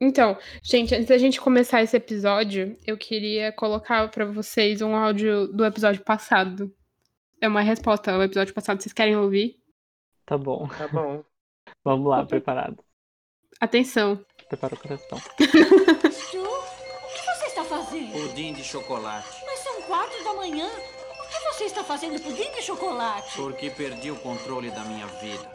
Então, gente, antes da gente começar esse episódio, eu queria colocar para vocês um áudio do episódio passado. É uma resposta ao episódio passado. Vocês querem ouvir? Tá bom. Tá bom. Vamos lá, preparado. Atenção. Prepara o coração. Stu, o que você está fazendo? Pudim de chocolate. Mas são quatro da manhã. Por que você está fazendo pudim de chocolate? Porque perdi o controle da minha vida.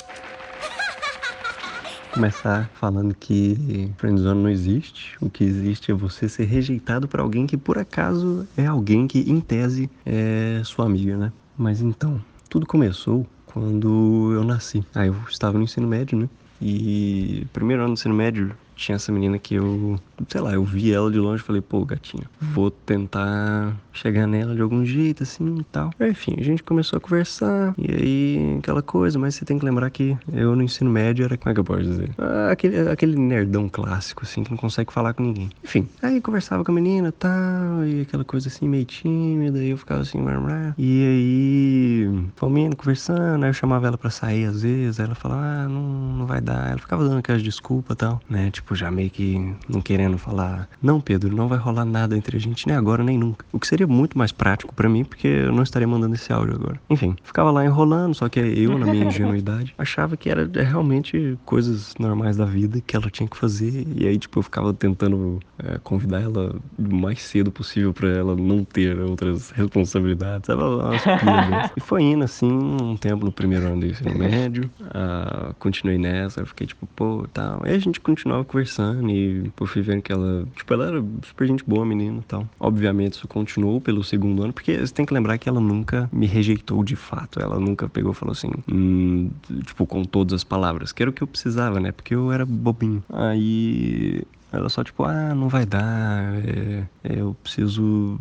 Começar falando que friendzone não existe. O que existe é você ser rejeitado por alguém que por acaso é alguém que em tese é sua amiga, né? Mas então, tudo começou quando eu nasci. Aí eu estava no ensino médio, né? E primeiro ano do ensino médio tinha essa menina que eu, sei lá, eu vi ela de longe e falei, pô, gatinho, vou tentar chegar nela de algum jeito, assim e tal. Enfim, a gente começou a conversar, e aí aquela coisa, mas você tem que lembrar que eu no ensino médio era, como é que eu posso dizer? Ah, aquele, aquele nerdão clássico, assim, que não consegue falar com ninguém. Enfim, aí conversava com a menina e tal, e aquela coisa assim, meio tímida, e eu ficava assim, blá, e aí, fomos indo, conversando, aí eu chamava ela pra sair às vezes, aí ela falava, ah, não, não vai dar. Ela ficava dando aquelas desculpas e tal, né? Tipo, já meio que não querendo falar, não, Pedro, não vai rolar nada entre a gente, nem agora, nem nunca. O que seria muito mais prático para mim, porque eu não estaria mandando esse áudio agora. Enfim, ficava lá enrolando, só que eu, na minha ingenuidade, achava que era realmente coisas normais da vida que ela tinha que fazer. E aí, tipo, eu ficava tentando é, convidar ela o mais cedo possível para ela não ter outras responsabilidades, piadas. e foi indo assim um tempo no primeiro ano do ensino médio. Uh, continuei nessa, eu fiquei tipo, pô, tal. Aí a gente continuava conversando e pô, fui vendo que ela, tipo, ela era super gente boa, menina e tal. Obviamente isso continuou pelo segundo ano, porque você tem que lembrar que ela nunca me rejeitou de fato. Ela nunca pegou e falou assim, hum, tipo, com todas as palavras, que era o que eu precisava, né? Porque eu era bobinho. Aí ela só, tipo, ah, não vai dar, é, é, eu preciso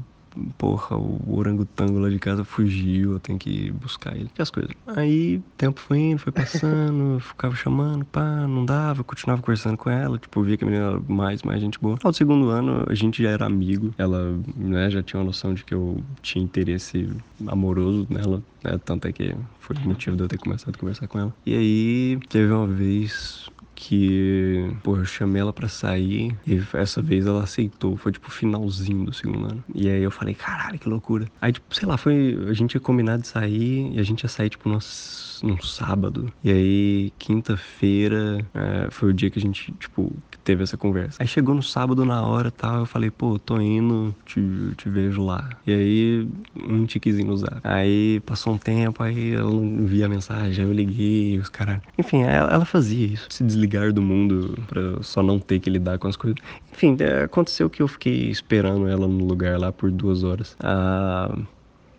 porra, o orangotango lá de casa fugiu, eu tenho que buscar ele. As coisas. Aí, tempo foi indo, foi passando, ficava chamando, pá, não dava, continuava conversando com ela, tipo, via que a menina era mais, mais gente boa. Ao segundo ano, a gente já era amigo, ela, né, já tinha uma noção de que eu tinha interesse amoroso nela, né, tanto é que foi o motivo de eu ter começado a conversar com ela. E aí, teve uma vez que, pô, eu chamei ela pra sair e essa vez ela aceitou. Foi tipo finalzinho do segundo ano. E aí eu falei, caralho, que loucura. Aí, tipo, sei lá, foi. A gente ia combinar de sair e a gente ia sair, tipo, nós num sábado. E aí, quinta-feira, é, foi o dia que a gente, tipo, teve essa conversa. Aí chegou no sábado na hora tal, eu falei, pô, tô indo, te, te vejo lá. E aí, um tiquezinho no zap. Aí passou um tempo, aí ela não via a mensagem, eu liguei, os caras. Enfim, ela, ela, fazia isso, se desligar do mundo pra só não ter que lidar com as coisas. Enfim, é, aconteceu que eu fiquei esperando ela no lugar lá por duas horas. Ah,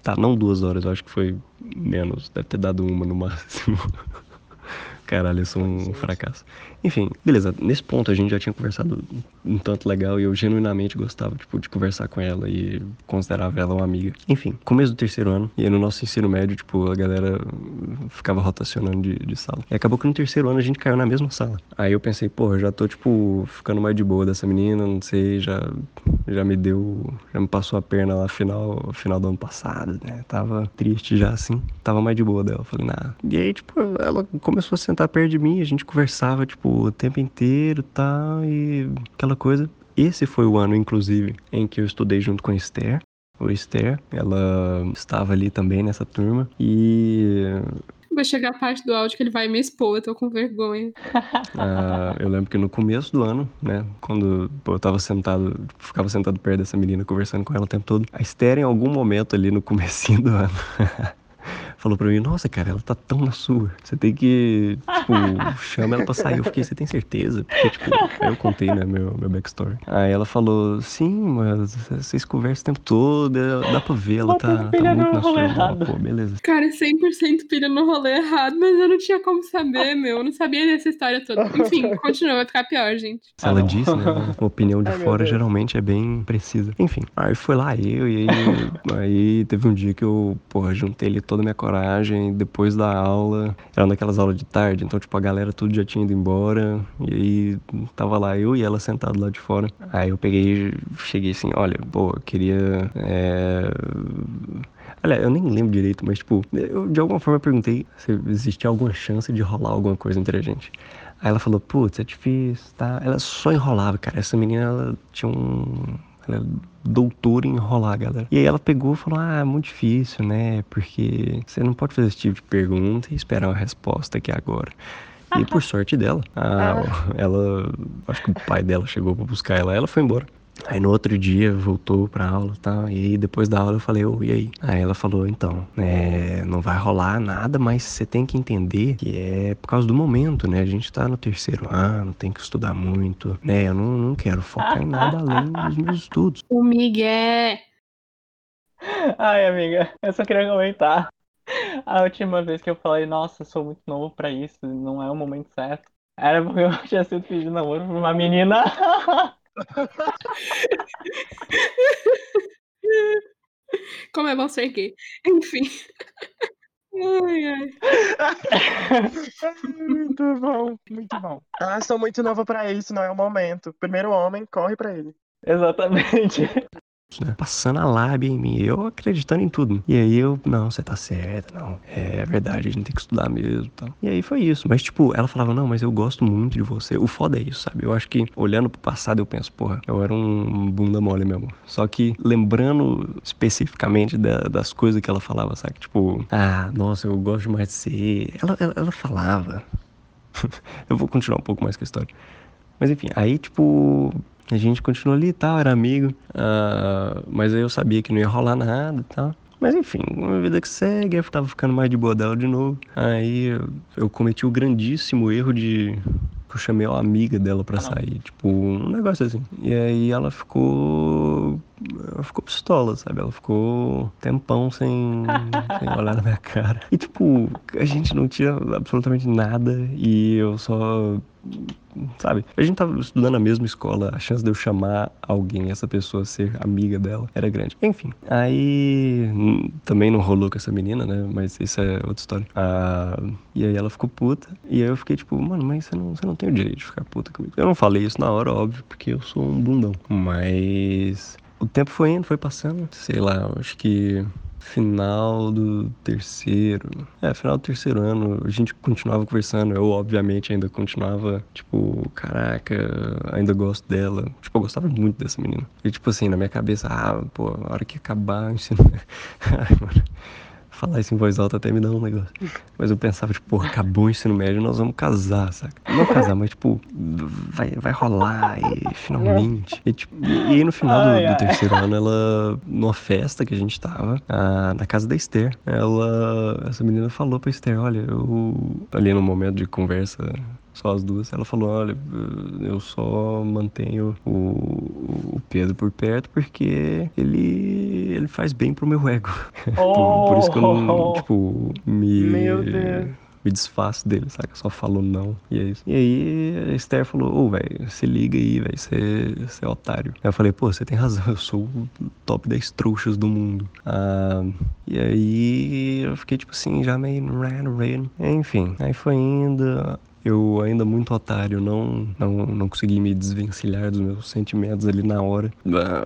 Tá, não duas horas, eu acho que foi menos. Deve ter dado uma no máximo. Caralho, eu sou um fracasso. Enfim, beleza. Nesse ponto a gente já tinha conversado um tanto legal e eu genuinamente gostava, tipo, de conversar com ela e considerava ela uma amiga. Enfim, começo do terceiro ano e no nosso ensino médio, tipo, a galera ficava rotacionando de, de sala. E acabou que no terceiro ano a gente caiu na mesma sala. Aí eu pensei, pô, já tô, tipo, ficando mais de boa dessa menina, não sei, já, já me deu, já me passou a perna lá final, final do ano passado, né? Tava triste já assim, tava mais de boa dela. Falei, nada. E aí, tipo, ela começou a sentar perto de mim, a gente conversava, tipo, o tempo inteiro tal, e aquela coisa. Esse foi o ano, inclusive, em que eu estudei junto com a Esther. O Esther, ela estava ali também nessa turma e Vai chegar a parte do áudio que ele vai me expor, eu tô com vergonha. Ah, eu lembro que no começo do ano, né, quando eu tava sentado, ficava sentado perto dessa menina, conversando com ela o tempo todo, a Esther, em algum momento ali no comecinho do ano, falou pra mim, nossa, cara, ela tá tão na sua. Você tem que, tipo, chama ela pra sair. Eu fiquei, você tem certeza? Porque, tipo, eu contei, né, meu, meu backstory. Aí ela falou, sim, mas vocês conversam o tempo todo, dá pra ver, ela tá, tá muito na sua. Ela, Pô, beleza. Cara, 100% pilha no rolê errado, mas eu não tinha como saber, meu. Eu não sabia dessa história toda. Enfim, continua, vai ficar pior, gente. Se ela disse, né, a opinião de Ai, fora geralmente é bem precisa. Enfim, aí foi lá eu, e aí, aí teve um dia que eu, porra, juntei ali toda a minha coragem coragem depois da aula. Era naquelas aulas de tarde, então, tipo, a galera tudo já tinha ido embora. E aí tava lá eu e ela sentado lá de fora. Aí eu peguei cheguei assim: olha, pô, eu queria. É... Olha, eu nem lembro direito, mas, tipo, eu de alguma forma perguntei se existia alguma chance de rolar alguma coisa entre a gente. Aí ela falou, putz, é difícil, tá? Ela só enrolava, cara. Essa menina, ela tinha um. Ela doutora em enrolar, galera. E aí ela pegou e falou: Ah, é muito difícil, né? Porque você não pode fazer esse tipo de pergunta e esperar uma resposta aqui agora. E por sorte dela, a- ela. Acho que o pai dela chegou pra buscar ela, ela foi embora. Aí no outro dia voltou pra aula e tal. E aí depois da aula eu falei, ô, e aí? Aí ela falou, então, é, não vai rolar nada, mas você tem que entender que é por causa do momento, né? A gente tá no terceiro ano, tem que estudar muito, né? Eu não, não quero focar em nada além dos meus estudos. O Miguel. Ai, amiga, eu só queria comentar. A última vez que eu falei, nossa, eu sou muito novo pra isso, não é o momento certo. Era porque eu tinha sido pedido namoro por uma menina. Como é bom ser gay. Enfim. Ai, ai. muito bom, muito bom. Ah, sou muito nova pra isso, não é o momento. Primeiro homem, corre pra ele. Exatamente. Né? Passando a lábia em mim, eu acreditando em tudo. E aí eu, não, você tá certa, não. É verdade, a gente tem que estudar mesmo tal. E aí foi isso. Mas, tipo, ela falava, não, mas eu gosto muito de você. O foda é isso, sabe? Eu acho que, olhando pro passado, eu penso, porra, eu era um bunda mole mesmo. Só que, lembrando especificamente da- das coisas que ela falava, sabe? Tipo, ah, nossa, eu gosto demais de você. Ela, ela, ela falava. eu vou continuar um pouco mais com a história. Mas enfim, aí tipo, a gente continuou ali e tal, era amigo. ah, mas aí eu sabia que não ia rolar nada e tal. Mas enfim, uma vida que segue, eu tava ficando mais de boa dela de novo. Aí eu, eu cometi o grandíssimo erro de. que Eu chamei a amiga dela pra sair, tipo, um negócio assim. E aí ela ficou. Ela ficou pistola, sabe? Ela ficou tempão sem, sem olhar na minha cara. E tipo, a gente não tinha absolutamente nada e eu só sabe? A gente tava estudando na mesma escola, a chance de eu chamar alguém, essa pessoa ser amiga dela, era grande. Enfim, aí hum, também não rolou com essa menina, né? Mas isso é outra história. Ah, e aí ela ficou puta, e aí eu fiquei tipo, mano, mas você não, você não tem o direito de ficar puta comigo. Eu não falei isso na hora, óbvio, porque eu sou um bundão. Mas o tempo foi indo, foi passando, sei lá, acho que final do terceiro. É, final do terceiro ano, a gente continuava conversando. Eu, obviamente, ainda continuava, tipo, caraca, ainda gosto dela. Tipo, eu gostava muito dessa menina. E, tipo assim, na minha cabeça, ah, pô, a hora que acabar ensino. Ai, mano. Falar isso em voz alta até me dá um negócio. Mas eu pensava, tipo, pô, acabou o ensino médio, nós vamos casar, saca? Não casar, mas, tipo, vai, vai rolar e finalmente. E, tipo, e, aí no final do, do terceiro ano, ela, numa festa que a gente tava, ah, na casa da Esther, ela, essa menina falou pra Esther, olha, eu, ali no momento de conversa, só as duas, ela falou, olha, eu só mantenho o, o Pedro por perto porque ele, ele faz bem pro meu ego. por, por isso que eu não, Oh. tipo, me... Meu Deus. Me desfaço dele, saca? Só falou não. E é isso. E aí a Esther falou, ô, velho, se liga aí, velho, você você é otário. Aí eu falei, pô, você tem razão, eu sou o top 10 trouxas do mundo. Ah, e aí eu fiquei, tipo assim, já meio ran, ran. Enfim, aí foi indo. Eu ainda muito otário, não, não, não consegui me desvencilhar dos meus sentimentos ali na hora.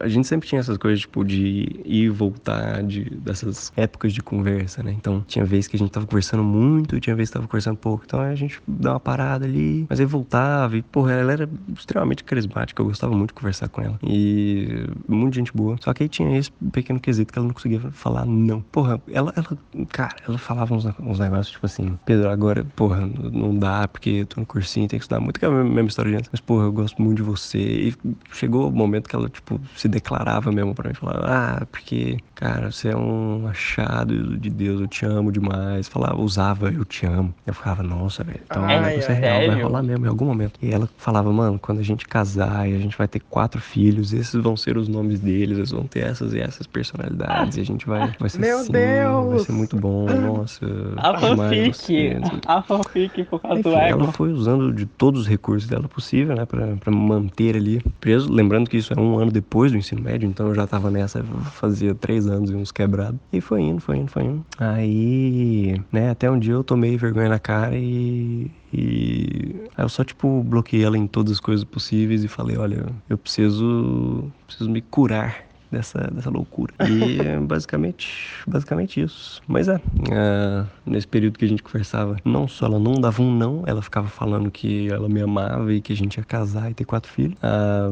A gente sempre tinha essas coisas, tipo, de ir e voltar de, dessas épocas de conversa, né? Então, tinha vez que a gente tava conversando muito, tinha vez que tava conversando pouco. Então, a gente dá uma parada ali, mas aí voltava e, porra, ela era extremamente carismática, eu gostava muito de conversar com ela. E muito gente boa. Só que aí tinha esse pequeno quesito que ela não conseguia falar não. Porra, ela, ela cara, ela falava uns, uns negócios, tipo assim, Pedro, agora, porra, não dá, porque eu tô no cursinho, tem que estudar muito, que é a mesma história de antes. Mas, porra, eu gosto muito de você. E chegou o momento que ela, tipo, se declarava mesmo pra mim, falava, ah, porque, cara, você é um achado de Deus, eu te amo demais. Falava, usava, eu te amo. Eu ficava, nossa, velho, então Ai, o negócio é real, vai rolar mesmo em algum momento. E ela falava, mano, quando a gente casar e a gente vai ter quatro filhos, esses vão ser os nomes deles, eles vão ter essas e essas personalidades, e a gente vai, vai ser Meu assim, vai Deus! ser muito bom, nossa. A fanfic! A fanfic por causa Enfim, do ego. Ela foi usando de todos os recursos dela possível, né, me manter ali preso. Lembrando que isso é um ano depois do ensino médio, então eu já tava nessa, fazia três anos e uns quebrados. E foi indo, foi indo, foi indo. Aí, né, até um dia eu tomei vergonha na cara e. E aí eu só, tipo, bloqueei ela em todas as coisas possíveis e falei, olha, eu preciso. preciso me curar dessa, dessa loucura. E é basicamente, basicamente isso. Mas é, é, nesse período que a gente conversava, não só ela não dava um não, ela ficava falando que ela me amava e que a gente ia casar e ter quatro filhos. Ah,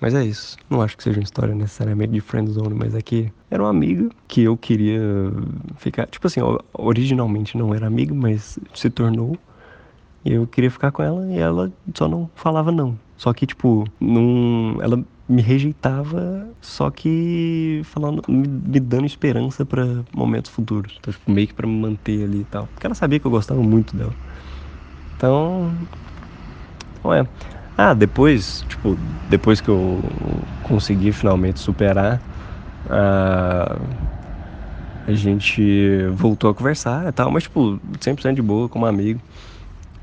mas é isso. Não acho que seja uma história necessariamente de friendzone, mas é que era uma amiga que eu queria ficar. Tipo assim, originalmente não era amiga, mas se tornou. E eu queria ficar com ela e ela só não falava não. Só que, tipo, não, ela me rejeitava, só que falando, me, me dando esperança para momentos futuros. Então, tipo, meio que pra me manter ali e tal. Porque ela sabia que eu gostava muito dela. Então. Ué. Ah, depois, tipo, depois que eu consegui finalmente superar, a, a gente voltou a conversar e tal, mas, tipo, 100% de boa, como amigo.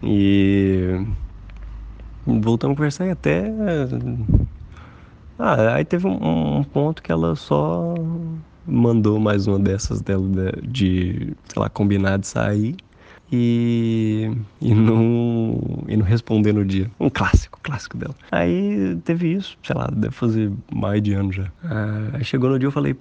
E voltamos a conversar e até. Ah, aí teve um, um ponto que ela só mandou mais uma dessas dela de, sei lá, combinar de sair e, e, não, e não responder no dia. Um clássico, clássico dela. Aí teve isso, sei lá, deve fazer mais de ano já. Ah, aí chegou no dia eu falei,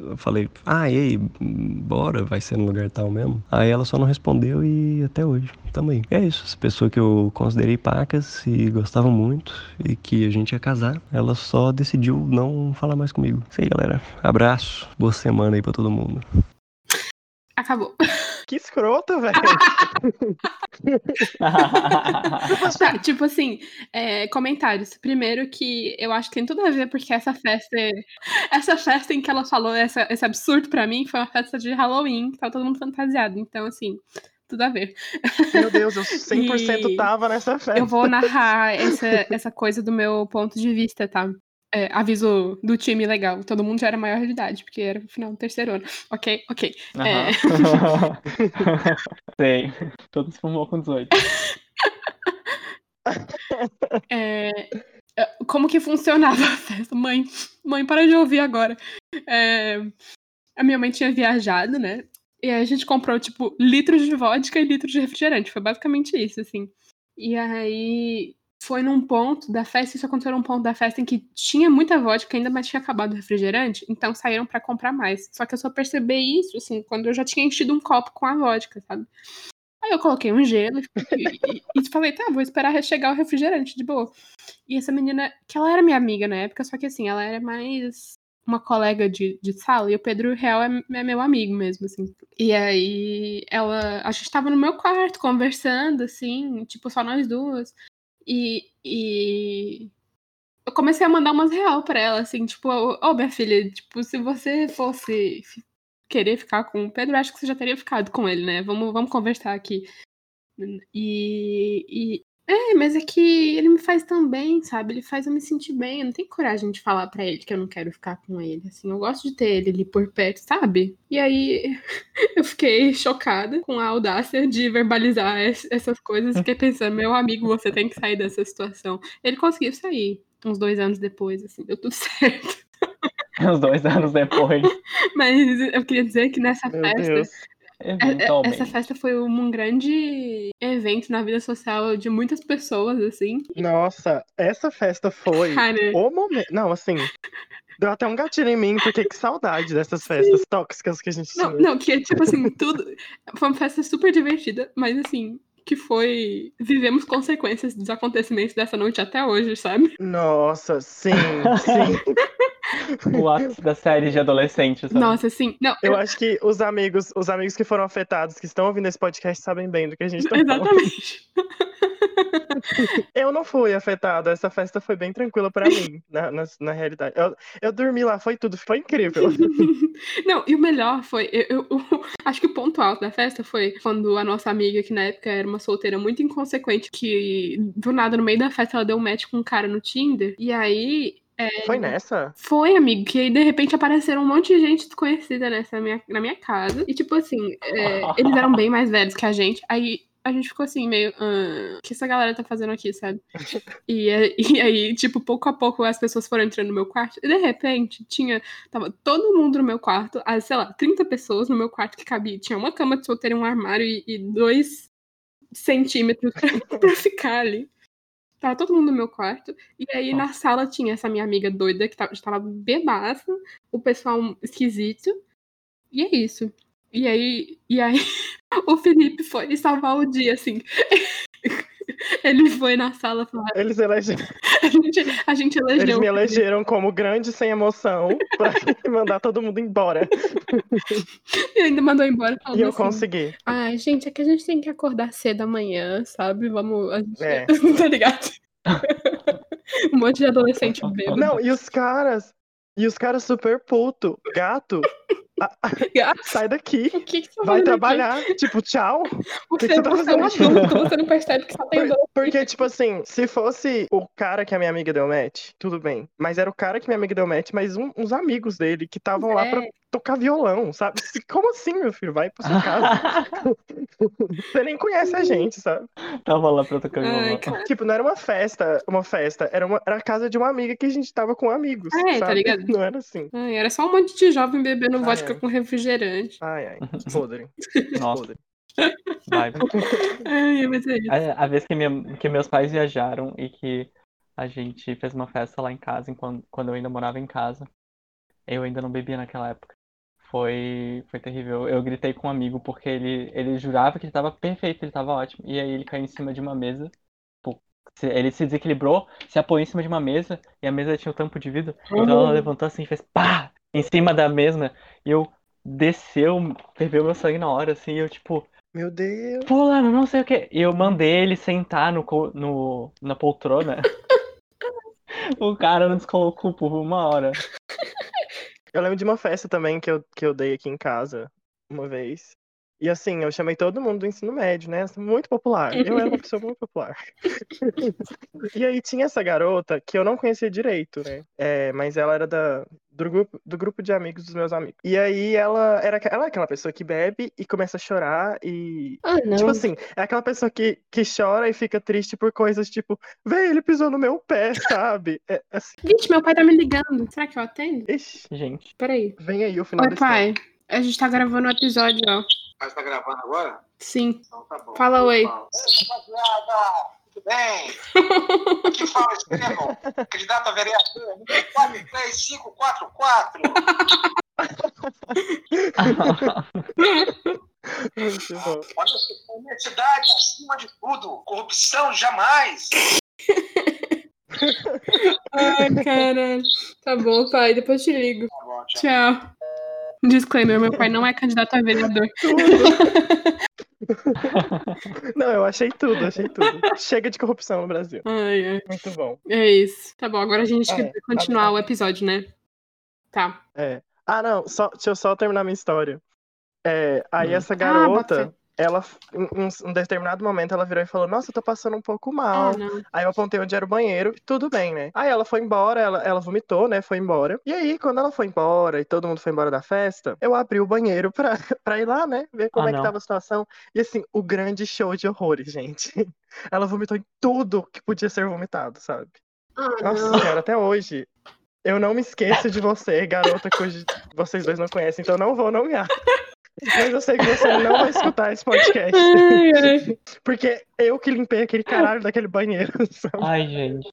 eu falei, ah, e aí, bora, vai ser no lugar tal mesmo? Aí ela só não respondeu e até hoje, também. É isso, essa pessoa que eu considerei pacas e gostava muito e que a gente ia casar, ela só decidiu não falar mais comigo. Isso aí, galera. Abraço, boa semana aí pra todo mundo. Acabou. Que escroto, velho. tá, tipo assim, é, comentários. Primeiro que eu acho que tem tudo a ver, porque essa festa. Essa festa em que ela falou essa, esse absurdo pra mim foi uma festa de Halloween, que tava todo mundo fantasiado. Então, assim, tudo a ver. Meu Deus, eu 100% e tava nessa festa. Eu vou narrar essa, essa coisa do meu ponto de vista, tá? É, aviso do time legal. Todo mundo já era maior de idade, porque era no final do terceiro ano. Ok, ok. Uhum. É... Sei. Todo se formou com 18. É... Como que funcionava a festa? Mãe, mãe, para de ouvir agora. É... A minha mãe tinha viajado, né? E aí a gente comprou, tipo, litros de vodka e litros de refrigerante. Foi basicamente isso, assim. E aí foi num ponto da festa, isso aconteceu num ponto da festa em que tinha muita vodka, ainda mas tinha acabado o refrigerante, então saíram para comprar mais. Só que eu só percebi isso, assim, quando eu já tinha enchido um copo com a vodka, sabe? Aí eu coloquei um gelo e, e, e falei, tá, vou esperar chegar o refrigerante, de boa. E essa menina, que ela era minha amiga na época, só que assim, ela era mais uma colega de, de sala, e o Pedro Real é, é, meu amigo mesmo, assim. E aí, ela. A gente tava no meu quarto conversando, assim, tipo, só nós duas. E, e eu comecei a mandar umas real pra ela, assim, tipo, ô oh, minha filha, tipo, se você fosse querer ficar com o Pedro, acho que você já teria ficado com ele, né? Vamos, vamos conversar aqui. E, e é, mas é que ele me faz tão bem, sabe? Ele faz eu me sentir bem. Eu não tenho coragem de falar para ele que eu não quero ficar com ele. Assim, eu gosto de ter ele ali por perto, sabe? E aí eu fiquei chocada com a audácia de verbalizar essas coisas. Fiquei pensando, meu amigo, você tem que sair dessa situação. Ele conseguiu sair uns dois anos depois, assim, deu tudo certo. Uns dois anos depois. Mas eu queria dizer que nessa Meu festa Deus. Eventualmente. essa festa foi um grande evento na vida social de muitas pessoas, assim. Nossa, essa festa foi Cara. o momento. Não, assim. Deu até um gatilho em mim, porque que saudade dessas festas tóxicas que a gente Não, tinha. não, que é tipo assim, tudo. Foi uma festa super divertida, mas assim, que foi. Vivemos consequências dos acontecimentos dessa noite até hoje, sabe? Nossa, sim, sim. O ápice da série de adolescente, sabe? Nossa, assim. Não, Eu acho que os amigos, os amigos que foram afetados, que estão ouvindo esse podcast, sabem bem do que a gente tá falando. Exatamente. Eu não fui afetado, essa festa foi bem tranquila pra mim, na, na, na realidade. Eu, eu dormi lá, foi tudo, foi incrível. Não, e o melhor foi. Eu, eu- eu acho que o ponto alto da festa foi quando a nossa amiga, que na época era uma solteira muito inconsequente, que do nada, no meio da festa, ela deu um match com um cara no Tinder. E aí. Foi nessa? Foi, amigo, que aí de repente apareceram um monte de gente desconhecida nessa minha, na minha casa. E tipo assim, é, eles eram bem mais velhos que a gente. Aí a gente ficou assim, meio. "Ah, o que essa galera tá fazendo aqui, sabe? E, é- e aí, tipo, pouco a pouco as pessoas foram entrando no meu quarto. E de repente tinha. Tava todo mundo no meu quarto, as, sei lá, 30 pessoas no meu quarto que cabia. Tinha uma cama de solteiro, um armário e, e dois centímetros pra, pra ficar ali. Tava todo mundo no meu quarto. E aí na sala tinha essa minha amiga doida que tava, estava bebaça, o pessoal esquisito. E é isso. E aí, e aí o Felipe foi salvar o dia, assim. Ele foi na sala falar. Eles elegeram, A gente, a gente elegeu. eles me elegeram como grande sem emoção pra mandar todo mundo embora. E ainda mandou embora falando E eu assim, consegui. Ai, gente, é que a gente tem que acordar cedo amanhã, sabe? Vamos. A gente... É. tá ligado? um monte de adolescente bêbado. Não, e os caras. E os caras super puto. Gato, Gato, sai daqui. O que, que você tá Vai trabalhar. Tipo, tchau. Aqui? que Você, que você tá você é um aqui? adulto, você não percebe que só tem dois. Porque, tipo assim, se fosse o cara que a minha amiga deu match, tudo bem. Mas era o cara que minha amiga deu match, mas um- uns amigos dele que estavam lá pra É. tocar violão, sabe? Como assim, meu filho? Vai pra sua casa. Você nem conhece a gente, sabe? Tava lá pra tocar Ai, violão. cara. Tipo, não era uma festa, uma festa, era, uma, era a casa de uma amiga que a gente tava com amigos. É, tá ligado? Não era assim. Ai, era só um monte de jovem bebendo Ah, vodka é. com refrigerante. Ai, ai. Podre. Nossa, Podre. Vai. Ai, mas é isso. A, a vez que, minha- que meus pais viajaram e que a gente fez uma festa lá em casa, enquanto, quando eu ainda morava em casa. Eu ainda não bebia naquela época. Foi, foi terrível. Eu gritei com um amigo porque ele, ele jurava que ele tava perfeito, ele tava ótimo. E aí ele caiu em cima de uma mesa. Ele se desequilibrou, se apoiou em cima de uma mesa e a mesa tinha o tampo de vidro. Então ela levantou assim e fez pá! Em cima da mesa. E eu desceu, ferveu meu sangue na hora, assim. E eu, tipo, Meu Deus. Fulano, não sei o que. E eu mandei ele sentar no, no, na poltrona. o cara não descolocou por uma hora. Eu lembro de uma festa também que eu, que eu dei aqui em casa uma vez. E assim, eu chamei todo mundo do ensino médio, né? Muito popular. Eu era uma pessoa muito popular. e aí tinha essa garota que eu não conhecia direito, né? É, mas ela era da, do, grupo, do grupo de amigos dos meus amigos. E aí ela era ela é aquela pessoa que bebe e começa a chorar e. Ah, não. Tipo assim, é aquela pessoa que, que chora e fica triste por coisas tipo, véi, ele pisou no meu pé, sabe? É, assim, Vixe, meu pai tá me ligando. Será que eu atendo? ixi, Gente. Peraí. vem aí o final Oi, história. A gente tá gravando o episódio, ó. Mas tá gravando agora? Sim. Então tá bom. Fala oi. Tudo bem? Aqui fala Estevão, candidato a vereador, número 43544. Muito bom. Honestidade acima de tudo, corrupção jamais. Ai, caralho. Tá bom, pai. Depois te ligo. Tá bom, tchau. Tchau. Disclaimer, meu pai não é candidato a vereador. Não, eu achei tudo, achei tudo. Chega de corrupção no Brasil. Ai, ai. Muito bom. É isso. Tá bom, agora a gente É, vai tá continuar o episódio, né? Tá. É. Ah, não, só, deixa eu só terminar minha história. É, aí Hum. essa Ah, garota, ela, em um, determinado momento, ela virou e falou: Nossa, eu tô passando um pouco mal. Ah, não. Aí eu apontei onde era o banheiro, e tudo bem, né? Aí ela foi embora, ela, ela vomitou, né? Foi embora. E aí, quando ela foi embora e todo mundo foi embora da festa, eu abri o banheiro pra, pra ir lá, né? Ver como Ah, é que tava a situação. E assim, o grande show de horrores, gente. Ela vomitou em tudo que podia ser vomitado, sabe? Ah, Nossa não. senhora, até hoje. Eu não me esqueço de você, garota, cujo vocês dois não conhecem, então não vou nomear. Mas eu sei que você não vai escutar esse podcast. Ai, ai. Porque eu que limpei aquele caralho daquele banheiro, sabe? Ai, gente.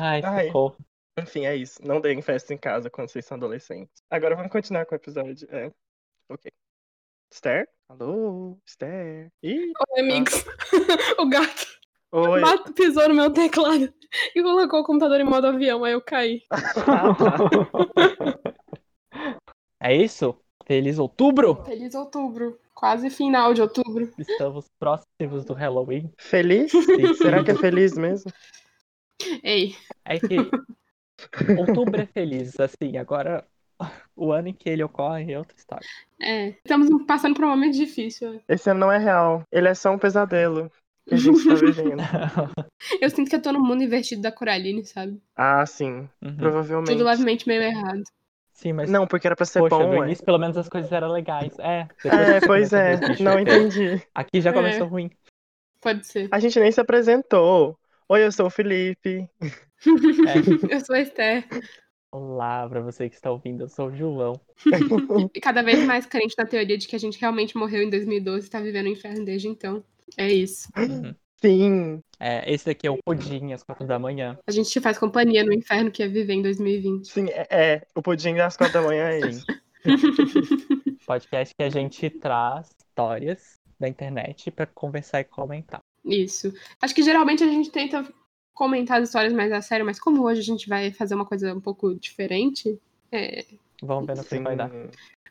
Ai, Ai. socorro. Enfim, é isso. Não deem festa em casa quando vocês são adolescentes. Agora vamos continuar com o episódio. É. Ok. Esther? Alô? Esther? Ih, Oi, amigos. o gato oi. bate- pisou no meu teclado e colocou o computador em modo avião, aí eu caí. Ah, tá. É isso? Feliz outubro! Feliz outubro. Quase final de outubro. Estamos próximos do Halloween. Feliz? Sim. Será que é feliz mesmo? Ei, É que outubro é feliz, assim, agora o ano em que ele ocorre é outra história. é. Estamos passando por um momento difícil. Esse ano não é real. Ele é só um pesadelo que a gente tá vivendo. Eu sinto que eu tô no mundo invertido da Coraline, sabe? Ah, sim. Uhum. Provavelmente. Tudo levemente meio errado. Sim, mas Não, porque era pra ser poxa, bom, no ué. início pelo menos as coisas eram legais. É, É, pois é. Não feios. entendi. Aqui já É. começou ruim. Pode ser. A gente nem se apresentou. Oi, eu sou o Felipe. É. Eu sou a Esther. Olá, pra você que está ouvindo, eu sou o João. E cada vez mais crente na teoria de que a gente realmente morreu em 2012 e tá vivendo o inferno desde então. É isso. Uhum. Sim. É, esse daqui é o Pudim, às quatro da manhã. A gente te faz companhia no inferno que é viver em 2020. Sim, é, é. O pudim das quatro da manhã é isso. Podcast que a gente traz histórias da internet pra conversar e comentar. Isso. Acho que geralmente a gente tenta comentar as histórias mais a sério, mas como hoje a gente vai fazer uma coisa um pouco diferente, é... Vamos ver no que vai dar.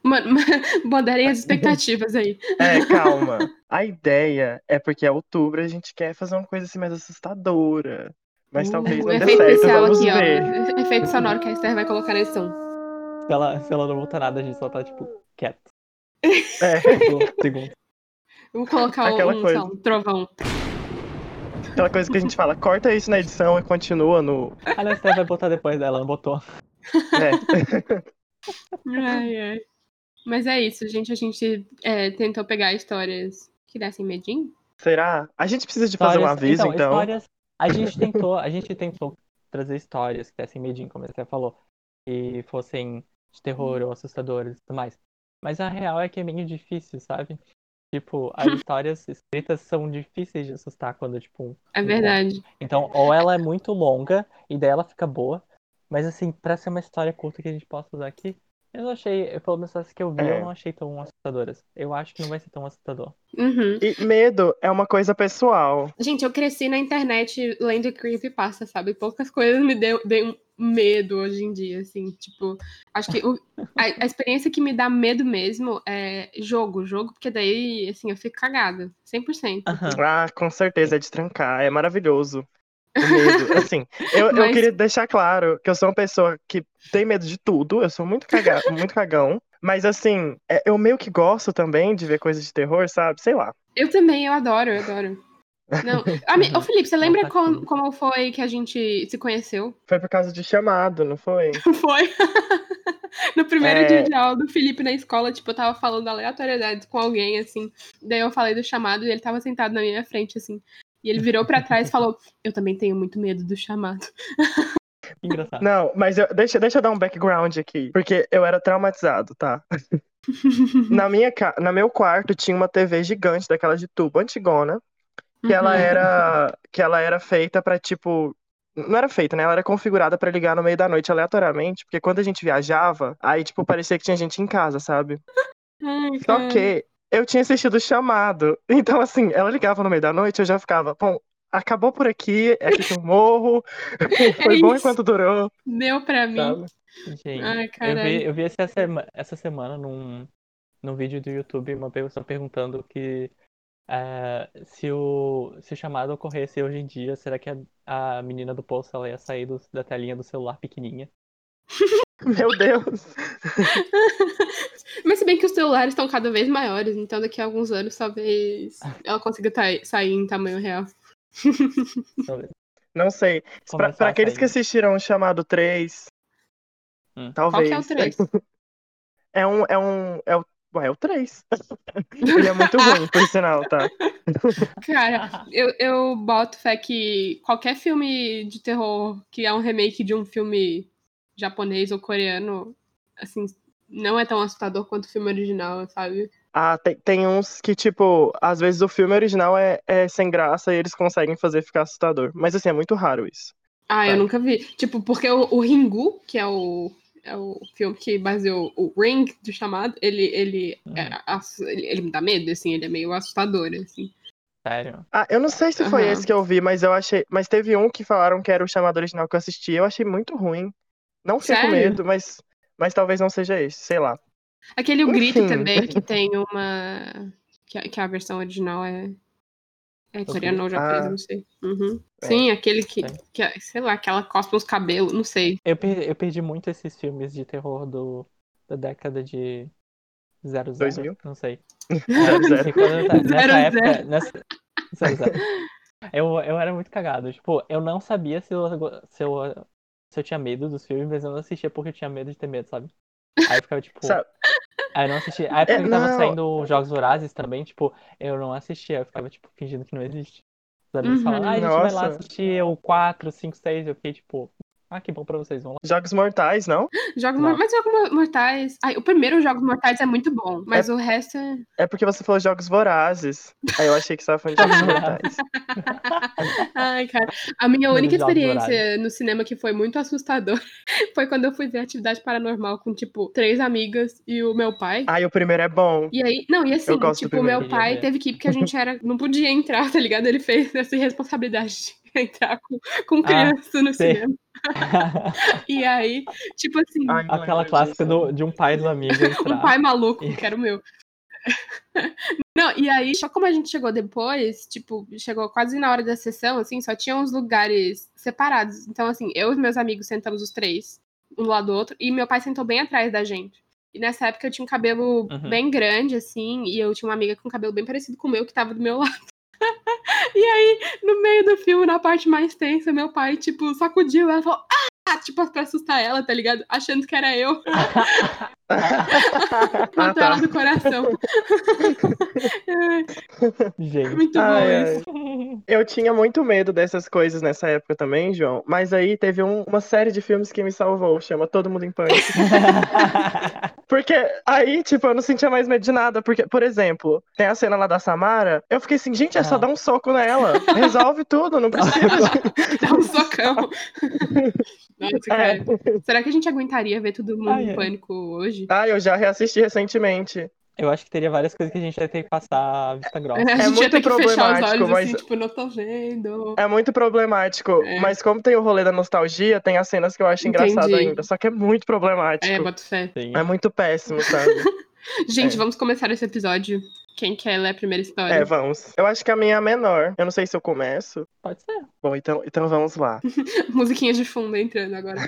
Mano, moderem as expectativas aí. É, calma. A ideia é porque é outubro, a gente quer fazer uma coisa assim mais assustadora. Mas talvez O não dê efeito certo, especial vamos aqui, ver. ó. Efeito sonoro que a Esther vai colocar na edição. Se ela, se ela não voltar nada, a gente só tá, tipo, quieto. É, segundo. Vou colocar Aquela um, coisa. um trovão. aquela coisa que a gente fala, corta isso na edição e continua no. A Nestor vai botar depois dela, não botou. É. Ai, ai. Mas é isso, gente. A gente é, tentou pegar histórias que dessem medinho. Será? A gente precisa de fazer um Histórias- aviso, então. Histórias, a gente tentou, a gente tentou trazer histórias que dessem medinho, como você falou, que fossem de terror ou assustadoras e tudo mais. Mas a real é que é meio difícil, sabe? Tipo, as histórias escritas são difíceis de assustar quando, tipo, É verdade. Então, ou ela é muito longa e daí ela fica boa, mas assim, pra ser uma história curta que a gente possa usar aqui, eu não achei, eu, pelo menos as que eu vi, É. eu não achei tão assustadoras. Eu acho que não vai ser tão assustador. Uhum. E medo é uma coisa pessoal. Gente, eu cresci na internet lendo creepypasta, sabe? Poucas coisas me deu, deu medo hoje em dia, assim. Tipo, acho que o- a, a experiência que me dá medo mesmo é jogo. Jogo, porque daí, assim, eu fico cagada. 100%. Aham. Ah, com certeza, é de trancar, é maravilhoso. Medo, assim, eu, eu Mas- queria deixar claro que eu sou uma pessoa que tem medo de tudo, eu sou muito, caga muito cagão, mas assim, é- eu meio que gosto também de ver coisas de terror, sabe? Sei lá. Eu também, eu adoro, eu adoro. Não. Ami- Ô, Felipe, você lembra tá como, como foi que a gente se conheceu? Foi por causa de chamado, não foi? Foi. no primeiro É. dia de aula do Felipe na escola, tipo, eu tava falando aleatoriedades com alguém, assim. Daí eu falei do chamado e ele tava sentado na minha frente, assim. E ele virou pra trás e falou: Eu também tenho muito medo do chamado. Engraçado. Não, mas eu- deixa, deixa eu dar um background aqui, porque eu era traumatizado, tá? Na minha. Na meu quarto tinha uma TV gigante daquela de tubo, antigona, que ela Uhum. era que ela era feita pra tipo não era feita, né? Ela era configurada pra ligar no meio da noite aleatoriamente, porque quando a gente viajava, aí tipo parecia que tinha gente em casa, sabe? Ai, Só que eu tinha assistido o chamado. Então assim, ela ligava no meio da noite, eu já ficava, bom, acabou por aqui, é aqui que eu morro. Foi bom isso. enquanto durou, Deu pra mim. sabe? Gente, Ai, eu vi, eu vi essa, sema- essa semana num, num vídeo do YouTube uma pessoa perguntando que eh, se, o, se o chamado ocorresse hoje em dia, será que a, a menina do poço ela ia sair do- da telinha do celular pequenininha? Meu Deus. Mas se bem que os celulares estão cada vez maiores, então daqui a alguns anos talvez ela consiga sair em tamanho real. Talvez. Não sei. Pra, pra aqueles que assistiram o chamado 3, Hum. Qual talvez. que é o 3? É um. É um. É o, ué, é o 3. Ele é muito ruim, por sinal, tá? Cara, eu, eu boto fé que qualquer filme de terror que é um remake de um filme japonês ou coreano, assim, não é tão assustador quanto o filme original, sabe? Ah, tem, tem uns que, tipo, às vezes o filme original é, é sem graça e eles conseguem fazer ficar assustador. Mas assim, é muito raro isso. Ah, eu Tá. nunca vi. Tipo, porque o, o Ringu, que é o, é o filme que baseou o Ring do chamado, ele, ele, Hum. é, ele, ele me dá medo, assim, ele é meio assustador, assim. Sério? Ah, eu não sei se foi Aham. esse que eu vi, mas eu achei. Mas teve um que falaram que era o chamado original que eu assisti. Eu achei muito ruim. Não com Sério? medo, mas, mas talvez não seja esse, sei lá. Aquele O Grito Enfim. também, que tem uma. Que a, que a versão original é. É coreano ou japonês, Ah. não sei. Uhum. É. Sim, aquele que, Sim. que. é- Sei lá, que ela cospe os cabelos, não sei. Eu, per- eu perdi muito esses filmes de terror do, da década de 00, 2000? não sei. Zero, zero. Assim, quando eu ta- nessa Zero, época, nessa, zero, zero. Eu, eu era muito cagado. Tipo, eu não sabia se eu, se, eu, se eu tinha medo dos filmes, mas eu não assistia porque eu tinha medo de ter medo, sabe? Aí eu ficava, tipo. Sabe? Aí eu não assistia. A época É, tava saindo Jogos Vorazes também, tipo, eu não assistia. Eu ficava, tipo, fingindo que não existe. Os amigos Uhum. falando, ah, a gente vai lá Nossa. assistir o 4, 5, 6. Eu fiquei, tipo, Ah, que bom pra vocês, vão lá. Jogos Mortais, não? Jogos Não. Mor- Mas Jogos Mor- Mortais. Ai, o primeiro Jogos Mortais é muito bom, mas o resto é. É porque você falou Jogos Vorazes. Aí eu achei que você tava falando de Jogos Mortais. Ai, cara. A minha única Jogos experiência no cinema que foi muito assustadora foi quando eu fui ver atividade paranormal com, tipo, três amigas e o meu pai. Ai, o primeiro é bom. E aí, não, e assim, tipo, o meu pai teve que ir porque a gente era. Não podia entrar, tá ligado? Ele fez essa irresponsabilidade de entrar com, com criança no sei. cinema. E aí, tipo assim, Ai, Aquela clássica do, de um pai dos amigos entrar. um pai maluco, E- que era o meu. Não, e aí, só como a gente chegou depois, tipo, chegou quase na hora da sessão, assim, só tinha uns lugares separados. Então, assim, eu e meus amigos sentamos os três, um do lado do outro, e meu pai sentou bem atrás da gente. E nessa época eu tinha um cabelo Uhum. bem grande, assim, e eu tinha uma amiga com um cabelo bem parecido com o meu, que tava do meu lado. e aí, no meio do filme, na parte mais tensa, meu pai, tipo, sacudiu ela e falou, ah! Tipo, pra assustar ela, tá ligado? Achando que era eu. Ah, Matou tá. ela do coração. Gente. Muito bom Ai, ai. Eu tinha muito medo dessas coisas nessa época também, João. Mas aí teve um- uma série de filmes que me salvou, chama Todo Mundo em Pânico. Porque aí, tipo, eu não sentia mais medo de nada. Porque, por exemplo, tem a cena lá da Samara, eu fiquei assim, gente, é só Ah. dar um soco nela. Resolve tudo, não precisa. Dá um socão. Nossa, É. Será que a gente aguentaria ver todo mundo Ai, em ai. pânico hoje? Ah, eu já reassisti recentemente. Eu acho que teria várias coisas que a gente ia ter que passar a vista grossa. A gente ia muito ter que fechar os problemático, olhos assim, mas- tipo, não tô vendo. É muito problemático. É. Mas como tem o rolê da nostalgia, tem as cenas que eu acho engraçado Entendi. ainda. Só que é muito problemático. É, boto fé. Sim. É muito péssimo, sabe? Gente, É. vamos começar esse episódio. Quem quer ler a primeira história? é, vamos. Eu acho que a minha é a menor. Eu não sei se eu começo. Pode ser. Bom, então, então vamos lá. Musiquinha de fundo entrando agora.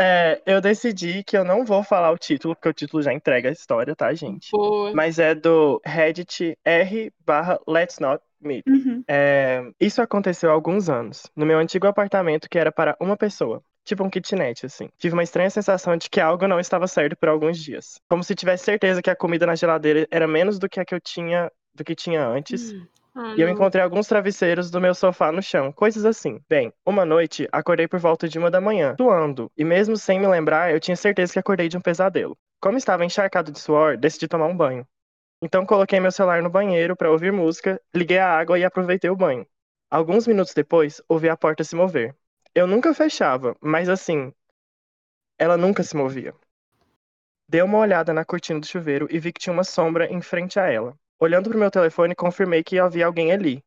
É, eu decidi que eu não vou falar o título, porque o título já entrega a história, tá, gente? Boa. Mas é do Reddit r barra Let's Not Meet. Uhum. É, isso aconteceu há alguns anos, no meu antigo apartamento que era para uma pessoa. Tipo um kitnet, assim. Tive uma estranha sensação de que algo não estava certo por alguns dias. Como se tivesse certeza que a comida na geladeira era menos do que a que eu tinha, do que tinha antes. Ah, E eu encontrei alguns travesseiros do meu sofá no chão, coisas assim. Bem, uma noite, acordei por volta de uma da manhã, suando, e mesmo sem me lembrar, eu tinha certeza que acordei de um pesadelo. Como estava encharcado de suor, decidi tomar um banho. Então coloquei meu celular no banheiro para ouvir música, liguei a água e aproveitei o banho. Alguns minutos depois, ouvi a porta se mover. Eu nunca fechava, mas assim, ela nunca se movia. Dei uma olhada na cortina do chuveiro e vi que tinha uma sombra em frente a ela. Olhando pro meu telefone, confirmei que havia alguém ali,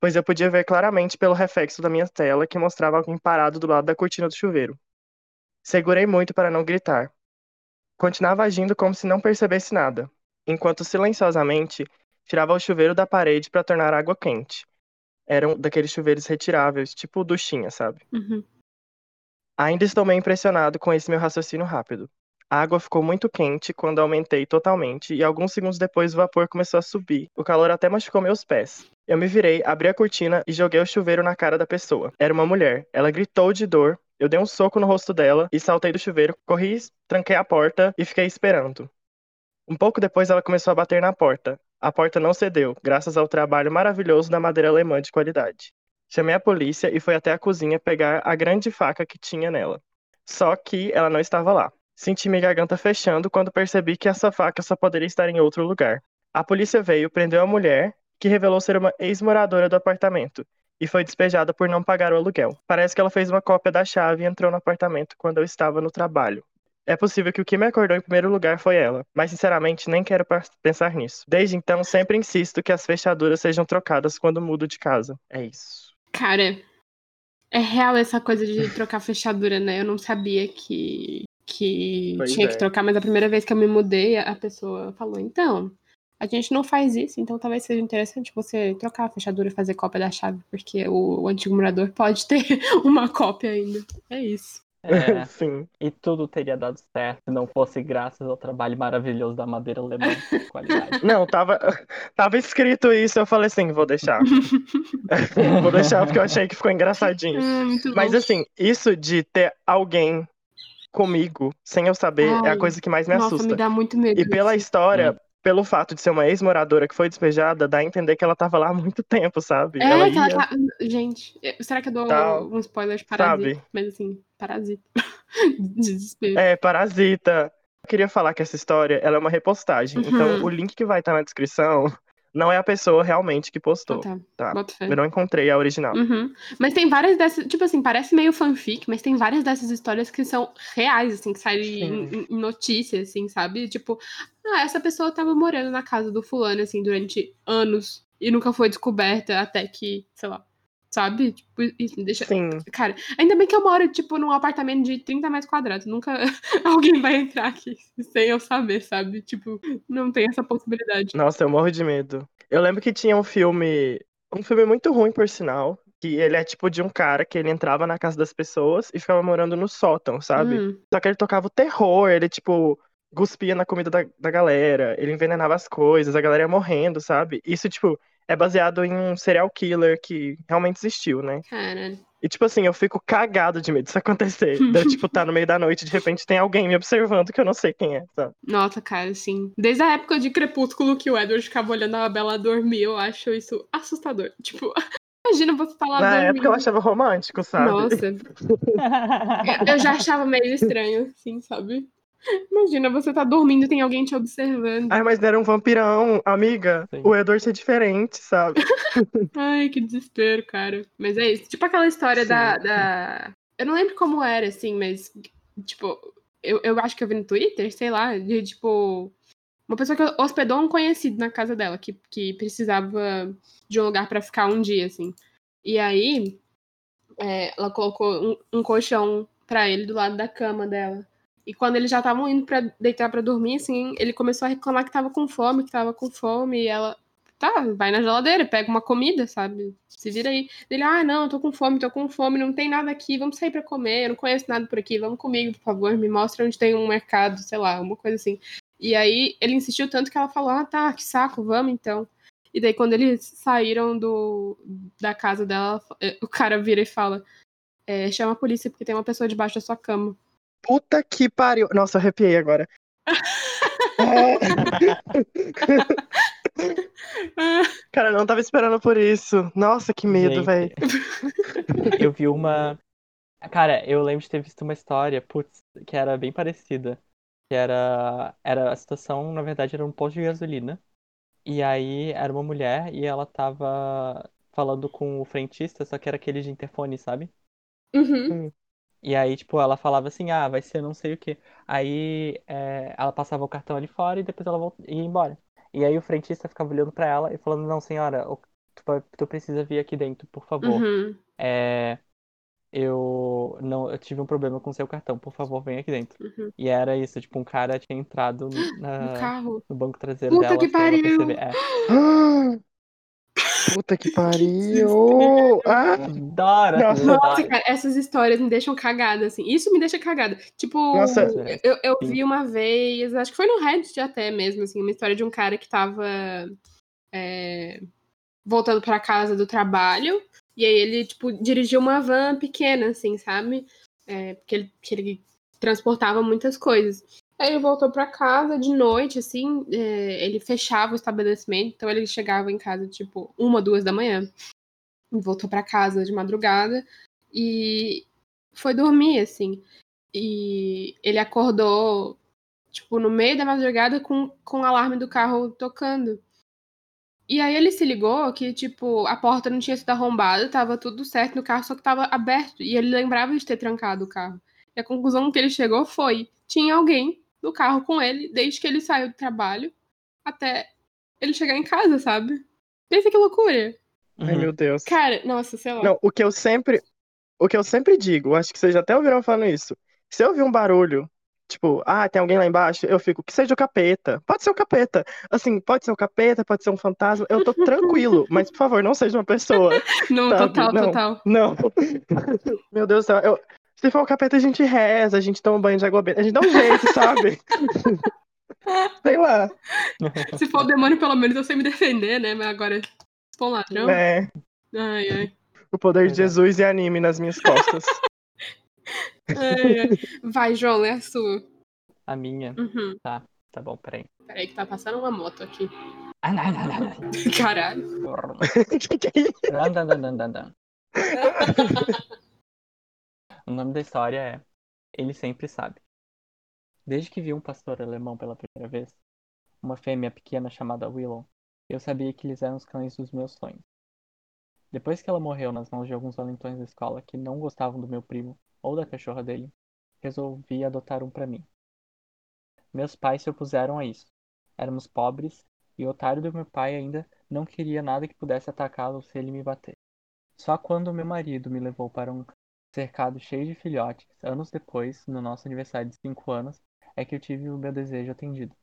pois eu podia ver claramente pelo reflexo da minha tela que mostrava alguém parado do lado da cortina do chuveiro. Segurei muito para não gritar. Continuava agindo como se não percebesse nada, enquanto silenciosamente tirava o chuveiro da parede para tornar água quente. Eram daqueles chuveiros retiráveis, tipo duchinha, sabe? Uhum. Ainda estou meio impressionado com esse meu raciocínio rápido. A água ficou muito quente quando aumentei totalmente e alguns segundos depois o vapor começou a subir. O calor até machucou meus pés. Eu me virei, abri a cortina e joguei o chuveiro na cara da pessoa. Era uma mulher. Ela gritou de dor. Eu dei um soco no rosto dela e saltei do chuveiro, corri, tranquei a porta e fiquei esperando. Um pouco depois ela começou a bater na porta. A porta não cedeu, graças ao trabalho maravilhoso da madeira alemã de qualidade. Chamei a polícia e fui até a cozinha pegar a grande faca que tinha nela. Só que ela não estava lá. Senti minha garganta fechando quando percebi que essa faca só poderia estar em outro lugar. A polícia veio, prendeu a mulher, que revelou ser uma ex-moradora do apartamento, e foi despejada por não pagar o aluguel. Parece que ela fez uma cópia da chave e entrou no apartamento quando eu estava no trabalho. É possível que o que me acordou em primeiro lugar foi ela, mas sinceramente nem quero pensar nisso. Desde então, sempre insisto que as fechaduras sejam trocadas quando mudo de casa. É isso. Cara, é real essa coisa de trocar fechadura, né? Eu não sabia que, que Pois tinha é. que trocar, mas a primeira vez que eu me mudei, a pessoa falou, então, a gente não faz isso, então talvez seja interessante você trocar a fechadura e fazer cópia da chave, porque o, o antigo morador pode ter uma cópia ainda. É isso. É, Sim. e tudo teria dado certo se não fosse graças ao trabalho maravilhoso da madeira alemã de qualidade. Não, tava, tava escrito isso, eu falei assim, vou deixar. vou deixar porque eu achei que ficou engraçadinho. Muito Mas bom. assim, isso de ter alguém comigo, sem eu saber, é Ai, a coisa que mais me Nossa, assusta. me dá muito medo. E pela história, pelo fato de ser uma ex-moradora que foi despejada, dá a entender que ela tava lá há muito tempo, sabe? É, ela que ela ia, tá... Gente, será que eu dou Tal, um spoiler de Parasita? sabe? Mas assim, Parasita. Desespero. É, Parasita. Eu queria falar que essa história ela é uma repostagem. Uhum. Então, o link que vai estar na descrição não é a pessoa realmente que postou. tá. tá. Fé. Eu não encontrei a original. Uhum. Mas tem várias dessas, tipo assim, parece meio fanfic, mas tem várias dessas histórias que são reais, assim, que saem em, em notícias, assim, sabe? Tipo, ah, essa pessoa tava morando na casa do fulano, assim, durante anos e nunca foi descoberta até que, sei lá, sabe? Tipo, isso me deixa. Sim. Cara, ainda bem que eu moro, tipo, num apartamento de 30 metros quadrados. Nunca alguém vai entrar aqui sem eu saber, sabe? Tipo, não tem essa possibilidade. Nossa, eu morro de medo. Eu lembro que tinha um filme, um filme muito ruim, por sinal, que ele é tipo de um cara que ele entrava na casa das pessoas e ficava morando no sótão, sabe? Hum, Só que ele tocava o terror, ele, tipo, cuspia na comida da, da galera, ele envenenava as coisas, a galera ia morrendo, sabe? Isso, tipo, é baseado em um serial killer que realmente existiu, né? cara. E, tipo assim, eu fico cagado de medo disso acontecer. de tipo, tá no meio da noite e de repente tem alguém me observando que eu não sei quem é, sabe? Nossa, cara, assim. Desde a época de Crepúsculo que o Edward ficava olhando a Bela dormir, eu acho isso assustador. Tipo, imagina você lá Na dormindo. época eu achava romântico, sabe? Nossa, eu já achava meio estranho, assim, sabe? Imagina, você tá dormindo e tem alguém te observando. Ai, mas não era um vampirão, amiga. Sim. O Edward é diferente, sabe? Ai, que desespero, cara. Mas é isso. Tipo aquela história da, da. Eu não lembro como era, assim, mas, tipo, eu, eu acho que eu vi no Twitter, sei lá, de tipo. Uma pessoa que hospedou um conhecido na casa dela, que, que precisava de um lugar pra ficar um dia, assim. E aí, é, ela colocou um, um colchão pra ele do lado da cama dela. E quando eles já estavam indo pra deitar pra dormir, assim, ele começou a reclamar que tava com fome, que tava com fome, e ela, tá, vai na geladeira, pega uma comida, sabe? Se vira aí. Ele, ah, não, tô com fome, tô com fome, não tem nada aqui, vamos sair pra comer, eu não conheço nada por aqui, vamos comigo, por favor, me mostra onde tem um mercado, sei lá, uma coisa assim. E aí ele insistiu tanto que ela falou, ah, tá, que saco, vamos então. E daí quando eles saíram do, da casa dela, o cara vira e fala, é, chama a polícia porque tem uma pessoa debaixo da sua cama. Puta que pariu. Nossa, eu arrepiei agora. É. Cara, eu não tava esperando por isso. Nossa, que medo, velho. Eu vi uma. Cara, eu lembro de ter visto uma história, putz, que era bem parecida. Que era. Era a situação, na verdade, era um posto de gasolina. E aí era uma mulher e ela tava falando com o frentista, só que era aquele de interfone, sabe? Uhum. E aí, tipo, ela falava assim, ah, vai ser não sei o quê. Aí é, ela passava o cartão ali fora e depois ela volta, ia embora. E aí o frentista ficava olhando pra ela e falando, não, senhora, o- tu, tu precisa vir aqui dentro, por favor. Uhum. É, eu não, eu tive um problema com seu cartão, por favor, vem aqui dentro. Uhum. E era isso, tipo, um cara tinha entrado No na- carro. no banco traseiro Puta dela que sem ela pariu! É. Puta que pariu! Ah! Adoro, Nossa. Nossa, cara, essas histórias me deixam cagada, assim. Isso me deixa cagada. Tipo, Nossa. eu, eu vi uma vez, acho que foi no Reddit até mesmo, assim, uma história de um cara que tava é, voltando pra casa do trabalho. E aí ele, tipo, dirigiu uma van pequena, assim, sabe? É, porque ele, que ele transportava muitas coisas. Aí ele voltou pra casa de noite, assim, é, ele fechava o estabelecimento, então ele chegava em casa, tipo, uma, duas da manhã. Voltou pra casa de madrugada e foi dormir, assim. E ele acordou, tipo, no meio da madrugada com, com o alarme do carro tocando. E aí ele se ligou que, tipo, a porta não tinha sido arrombada, tava tudo certo no carro, só que tava aberto. E ele lembrava de ter trancado o carro. E a conclusão que ele chegou foi: tinha alguém no carro com ele desde que ele saiu do trabalho até ele chegar em casa, sabe? Pensa que loucura. Ai, Uhum. meu Deus. Cara, nossa, sei lá. Não, o que eu sempre. O que eu sempre digo, acho que vocês já até ouviram falando isso. Se eu ouvir um barulho, tipo, ah, tem alguém lá embaixo, eu fico, que seja o capeta. Pode ser o capeta. Assim, pode ser o capeta, pode ser um fantasma. Eu tô tranquilo, mas por favor, não seja uma pessoa. Não, sabe? total, Não. total. Não. Meu Deus do céu. eu- Se for o capeta, a gente reza, a gente toma banho de água benta. A gente dá um jeito, sabe? Sei lá. Se for o demônio, pelo menos eu sei me defender, né? Mas agora, se for um ladrão. É, Ai, ai. o poder de. Jesus e anime nas minhas costas. ai, ai. Vai, João, é a sua. A minha. Uhum. Tá bom, peraí. Peraí, que tá passando uma moto aqui. Ah, não, não, não, não. Caralho. que que é isso? O nome da história é Ele Sempre Sabe. Desde que vi um pastor alemão pela primeira vez, uma fêmea pequena chamada Willow, eu sabia que eles eram os cães dos meus sonhos. Depois que ela morreu nas mãos de alguns valentões da escola que não gostavam do meu primo ou da cachorra dele, resolvi adotar um para mim. Meus pais se opuseram a isso. Éramos pobres e o otário do meu pai ainda não queria nada que pudesse atacá-lo se ele me bater. Só quando meu marido me levou para um cercado cheio de filhotes, anos depois, no nosso aniversário de 5 anos, é que eu tive o meu desejo atendido.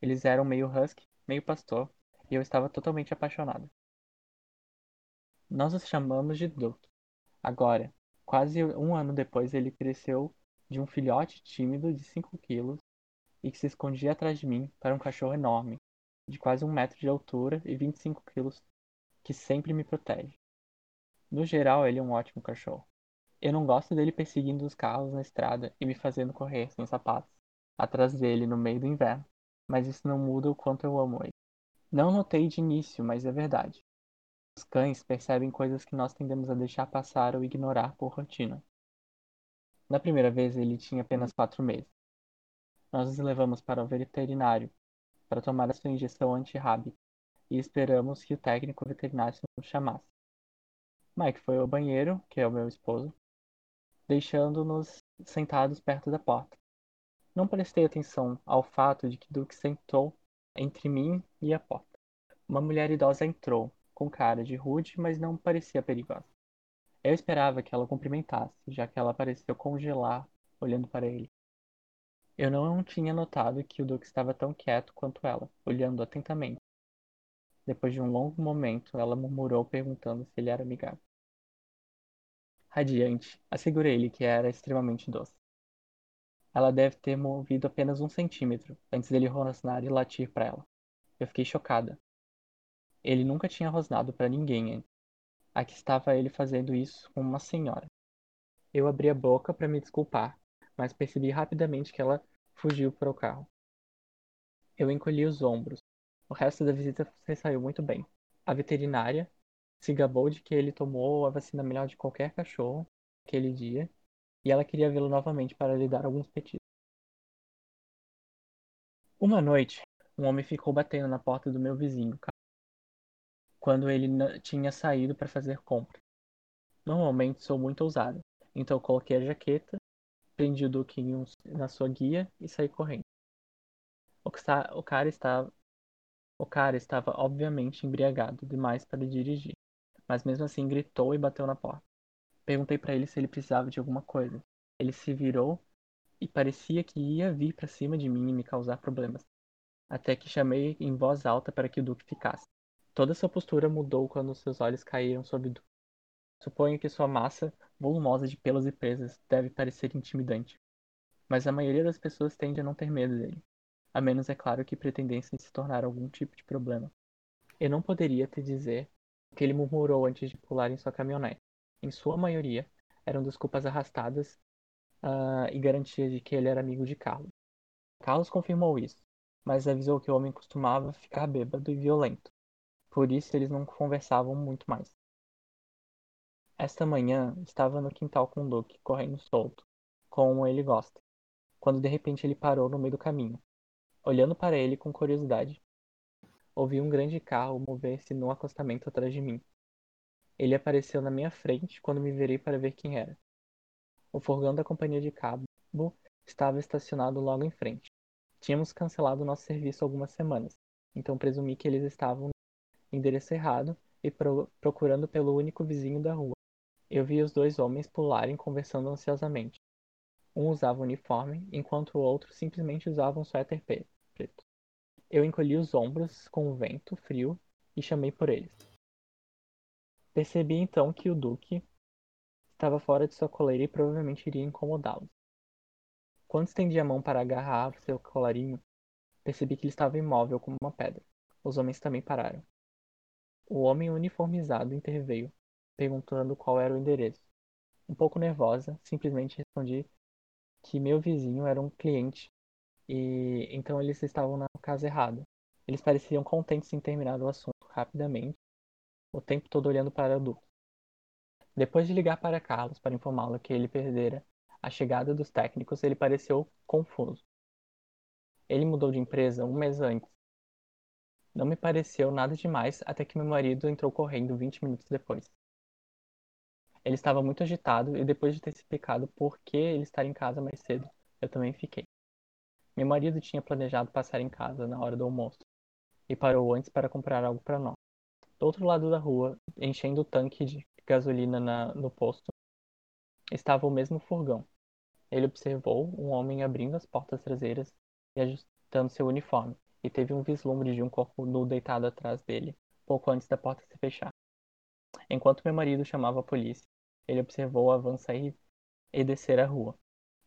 Eles eram meio husky, meio pastor, e eu estava totalmente apaixonado. Nós os chamamos de Duke. Agora, quase um ano depois, ele cresceu de um filhote tímido de 5 quilos e que se escondia atrás de mim para um cachorro enorme, de quase um metro de altura e 25 quilos, que sempre me protege. No geral, ele é um ótimo cachorro. Eu não gosto dele perseguindo os carros na estrada e me fazendo correr sem sapatos, atrás dele no meio do inverno, mas isso não muda o quanto eu amo ele. Não notei de início, mas é verdade. Os cães percebem coisas que nós tendemos a deixar passar ou ignorar por rotina. Na primeira vez, ele tinha apenas quatro meses. Nós os levamos para o veterinário para tomar a sua injeção anti-rábica e esperamos que o técnico veterinário nos chamasse. Mike foi ao banheiro, que é o meu esposo, deixando-nos sentados perto da porta. Não prestei atenção ao fato de que Duke sentou entre mim e a porta. Uma mulher idosa entrou, com cara de rude, mas não parecia perigosa. Eu esperava que ela cumprimentasse, já que ela pareceu congelar olhando para ele. Eu não tinha notado que o Duque estava tão quieto quanto ela, olhando atentamente. Depois de um longo momento, ela murmurou perguntando se ele era amigável. Radiante, assegurei-lhe que era extremamente doce. Ela deve ter movido apenas um centímetro antes dele rosnar e latir para ela. Eu fiquei chocada. Ele nunca tinha rosnado para ninguém antes. Aqui estava ele fazendo isso com uma senhora. Eu abri a boca para me desculpar, mas percebi rapidamente que ela fugiu para o carro. Eu encolhi os ombros. O resto da visita se saiu muito bem. A veterinária se gabou de que ele tomou a vacina melhor de qualquer cachorro aquele dia e ela queria vê-lo novamente para lhe dar alguns petiscos. Uma noite, um homem ficou batendo na porta do meu vizinho quando ele tinha saído para fazer compras. Normalmente sou muito ousado, então coloquei a jaqueta, prendi o duquinho na sua guia e saí correndo. O cara estava o cara estava obviamente embriagado demais para dirigir mas mesmo assim gritou e bateu na porta. Perguntei para ele se ele precisava de alguma coisa. Ele se virou e parecia que ia vir para cima de mim e me causar problemas. Até que chamei em voz alta para que o Duque ficasse. Toda sua postura mudou quando seus olhos caíram sobre Duque. Suponho que sua massa, volumosa de pelos e presas, deve parecer intimidante. Mas a maioria das pessoas tende a não ter medo dele. A menos, é claro, que pretendessem se tornar algum tipo de problema. Eu não poderia te dizer que ele murmurou antes de pular em sua caminhonete. Em sua maioria, eram desculpas arrastadas uh, e garantias de que ele era amigo de Carlos. Carlos confirmou isso, mas avisou que o homem costumava ficar bêbado e violento. Por isso eles não conversavam muito mais. Esta manhã estava no quintal com o Duque, correndo solto, como ele gosta, quando de repente ele parou no meio do caminho. Olhando para ele com curiosidade, ouvi um grande carro mover-se no acostamento atrás de mim. Ele apareceu na minha frente quando me virei para ver quem era. O furgão da companhia de cabo estava estacionado logo em frente. Tínhamos cancelado nosso serviço algumas semanas, então presumi que eles estavam no endereço errado e pro procurando pelo único vizinho da rua. Eu vi os dois homens pularem conversando ansiosamente. Um usava uniforme, enquanto o outro simplesmente usava um suéter preto. Eu encolhi os ombros com o vento frio e chamei por eles. Percebi então que o Duque estava fora de sua coleira e provavelmente iria incomodá-los. Quando estendi a mão para agarrar seu colarinho, percebi que ele estava imóvel como uma pedra. Os homens também pararam. O homem uniformizado interveio, perguntando qual era o endereço. Um pouco nervosa, simplesmente respondi que meu vizinho era um cliente e então eles estavam na casa errada. Eles pareciam contentes em terminar o assunto rapidamente, o tempo todo olhando para Duque. Depois de ligar para Carlos para informá-lo que ele perdera a chegada dos técnicos, ele pareceu confuso. Ele mudou de empresa um mês antes. Não me pareceu nada demais até que meu marido entrou correndo 20 minutos depois. Ele estava muito agitado e depois de ter explicado por que ele estar em casa mais cedo, eu também fiquei. Meu marido tinha planejado passar em casa na hora do almoço e parou antes para comprar algo para nós. Do outro lado da rua, enchendo o tanque de gasolina na, no posto, estava o mesmo furgão. Ele observou um homem abrindo as portas traseiras e ajustando seu uniforme, e teve um vislumbre de um corpo nu deitado atrás dele, pouco antes da porta se fechar. Enquanto meu marido chamava a polícia, ele observou o avanço e descer a rua.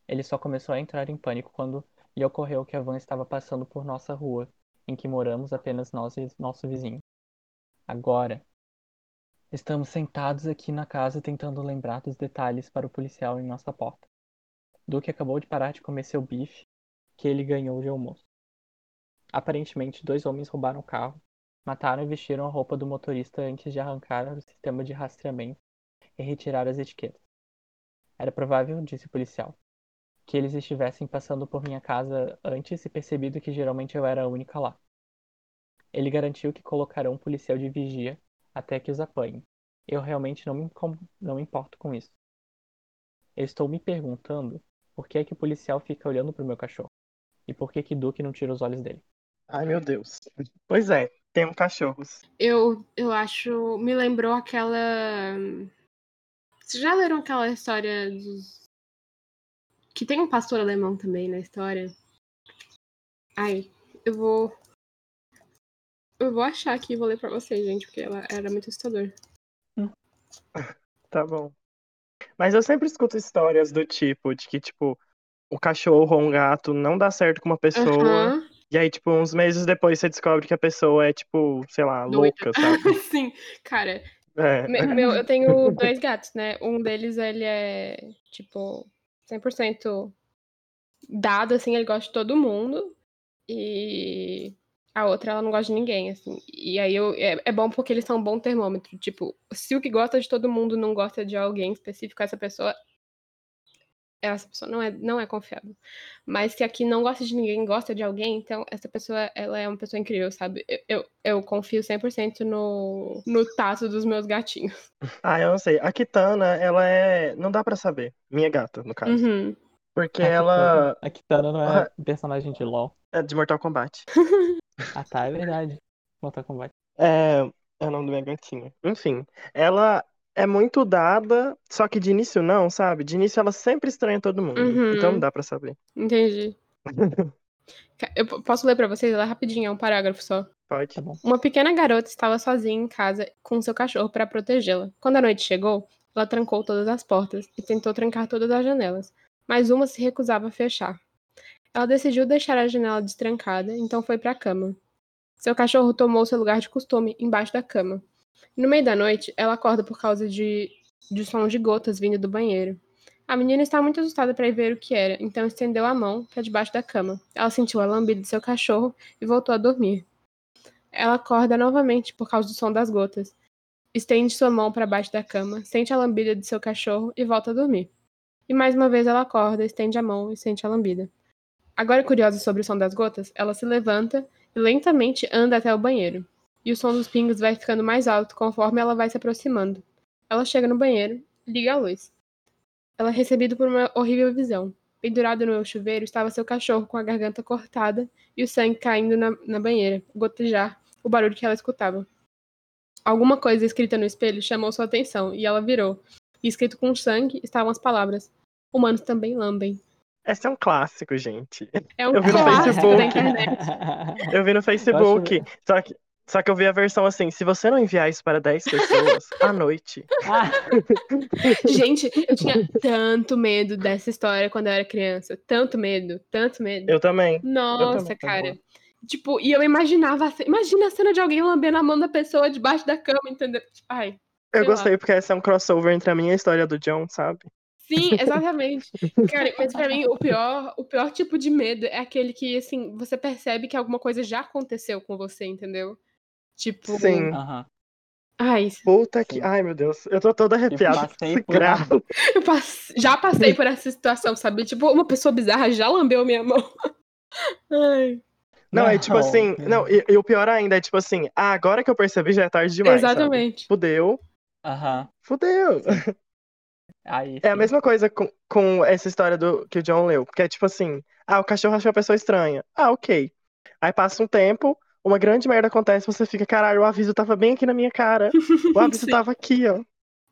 Ele só começou a entrar em pânico quando lhe ocorreu que a van estava passando por nossa rua, em que moramos apenas nós e nosso vizinho. Agora, estamos sentados aqui na casa tentando lembrar dos detalhes para o policial em nossa porta. Duque acabou de parar de comer seu bife que ele ganhou de almoço. Aparentemente, dois homens roubaram o carro, mataram e vestiram a roupa do motorista antes de arrancar o sistema de rastreamento e retirar as etiquetas. Era provável, disse o policial, que eles estivessem passando por minha casa antes e percebido que geralmente eu era a única lá. Ele garantiu que colocarão um policial de vigia até que os apanhem. Eu realmente não me, não me importo com isso. Eu estou me perguntando por que é que o policial fica olhando pro meu cachorro. E por que que Duke não tira os olhos dele? Ai, meu Deus. Pois é, tem cachorros. Eu, eu acho. Me lembrou aquela. Vocês já leram aquela história dos. Que tem um pastor alemão também na história? Ai, eu vou. Eu vou achar aqui e vou ler pra vocês, gente, porque ela era muito assustador. Tá bom. Mas eu sempre escuto histórias do tipo, de que, tipo, o cachorro ou um gato não dá certo com uma pessoa. Aham. E aí, tipo, uns meses depois você descobre que a pessoa é, tipo, sei lá, Doida. louca, sabe? Sim, cara, É. Me- Meu, eu tenho dois gatos, né? Um deles, ele é, tipo, 100% dado, assim, ele gosta de todo mundo. E a outra, ela não gosta de ninguém, assim. E aí eu, é, é bom porque eles são um bom termômetro. Tipo, se o que gosta de todo mundo não gosta de alguém específico, essa pessoa. Essa pessoa não é, não é confiável. Mas se aqui não gosta de ninguém, gosta de alguém, então essa pessoa, ela é uma pessoa incrível, sabe? Eu, eu, eu confio 100% no, no tato dos meus gatinhos. Ah, eu não sei. A Kitana, ela é. Não dá pra saber. Minha gata, no caso. Uhum. Porque A ela Kitana- A Kitana não é personagem de LoL. é de Mortal Kombat. Ah tá, é verdade. Mortal Kombat. É, é o nome da minha gatinha. Enfim, ela é muito dada, só que de início não, sabe? De início ela sempre estranha todo mundo. Uhum. Então não dá pra saber. Entendi. Eu posso ler pra vocês lá rapidinho, é um parágrafo só. Pode. Tá bom. Uma pequena garota estava sozinha em casa com seu cachorro para protegê-la. Quando a noite chegou, ela trancou todas as portas e tentou trancar todas as janelas, mas uma se recusava a fechar. Ela decidiu deixar a janela destrancada, então foi para a cama. Seu cachorro tomou seu lugar de costume embaixo da cama. No meio da noite, ela acorda por causa de, de som de gotas vindo do banheiro. A menina estava muito assustada para ver o que era, então estendeu a mão para debaixo da cama. Ela sentiu a lambida de seu cachorro e voltou a dormir. Ela acorda novamente por causa do som das gotas. Estende sua mão para baixo da cama, sente a lambida de seu cachorro e volta a dormir. E mais uma vez ela acorda, estende a mão e sente a lambida. Agora curiosa sobre o som das gotas, ela se levanta e lentamente anda até o banheiro. E o som dos pingos vai ficando mais alto conforme ela vai se aproximando. Ela chega no banheiro liga a luz. Ela é recebida por uma horrível visão. Pendurado no chuveiro estava seu cachorro com a garganta cortada e o sangue caindo na, na banheira, gotejar o barulho que ela escutava. Alguma coisa escrita no espelho chamou sua atenção e ela virou. E escrito com sangue estavam as palavras: Humanos também lambem. Esse é um clássico, gente. É um Eu vi no clássico Facebook. da internet. Eu vi no Facebook. Só que, só que eu vi a versão assim: se você não enviar isso para 10 pessoas à noite. Ah, Gente, eu tinha tanto medo dessa história quando eu era criança. Tanto medo, tanto medo. Eu também. Nossa, também, tá cara. Tipo, e eu imaginava. Imagina a cena de alguém lambendo a mão da pessoa debaixo da cama, entendeu? Ai. Eu Sei lá. gostei porque esse é um crossover entre a minha e a história do John, sabe? Sim, exatamente. Cara, mas pra mim, o pior, o pior tipo de medo é aquele que, assim, você percebe que alguma coisa já aconteceu com você, entendeu? Tipo. Sim. aham. Ai, Puta que. Ai, meu Deus. Eu tô toda arrepiada. com passei por- eu passe- já passei por essa situação, sabe? Tipo, uma pessoa bizarra já lambeu minha mão. Ai, Não, é tipo Não, assim. Não, e, e o pior ainda é tipo assim. Ah, agora que eu percebi já é tarde demais. sabe? exatamente. Fudeu. Aham. Fudeu. Aí, É a mesma coisa com, com essa história do que o John leu. Porque é tipo assim, ah, o cachorro achou a pessoa estranha. Ah, ok. Aí passa um tempo, uma grande merda acontece, você fica, caralho, o aviso tava bem aqui na minha cara. O aviso tava aqui, ó.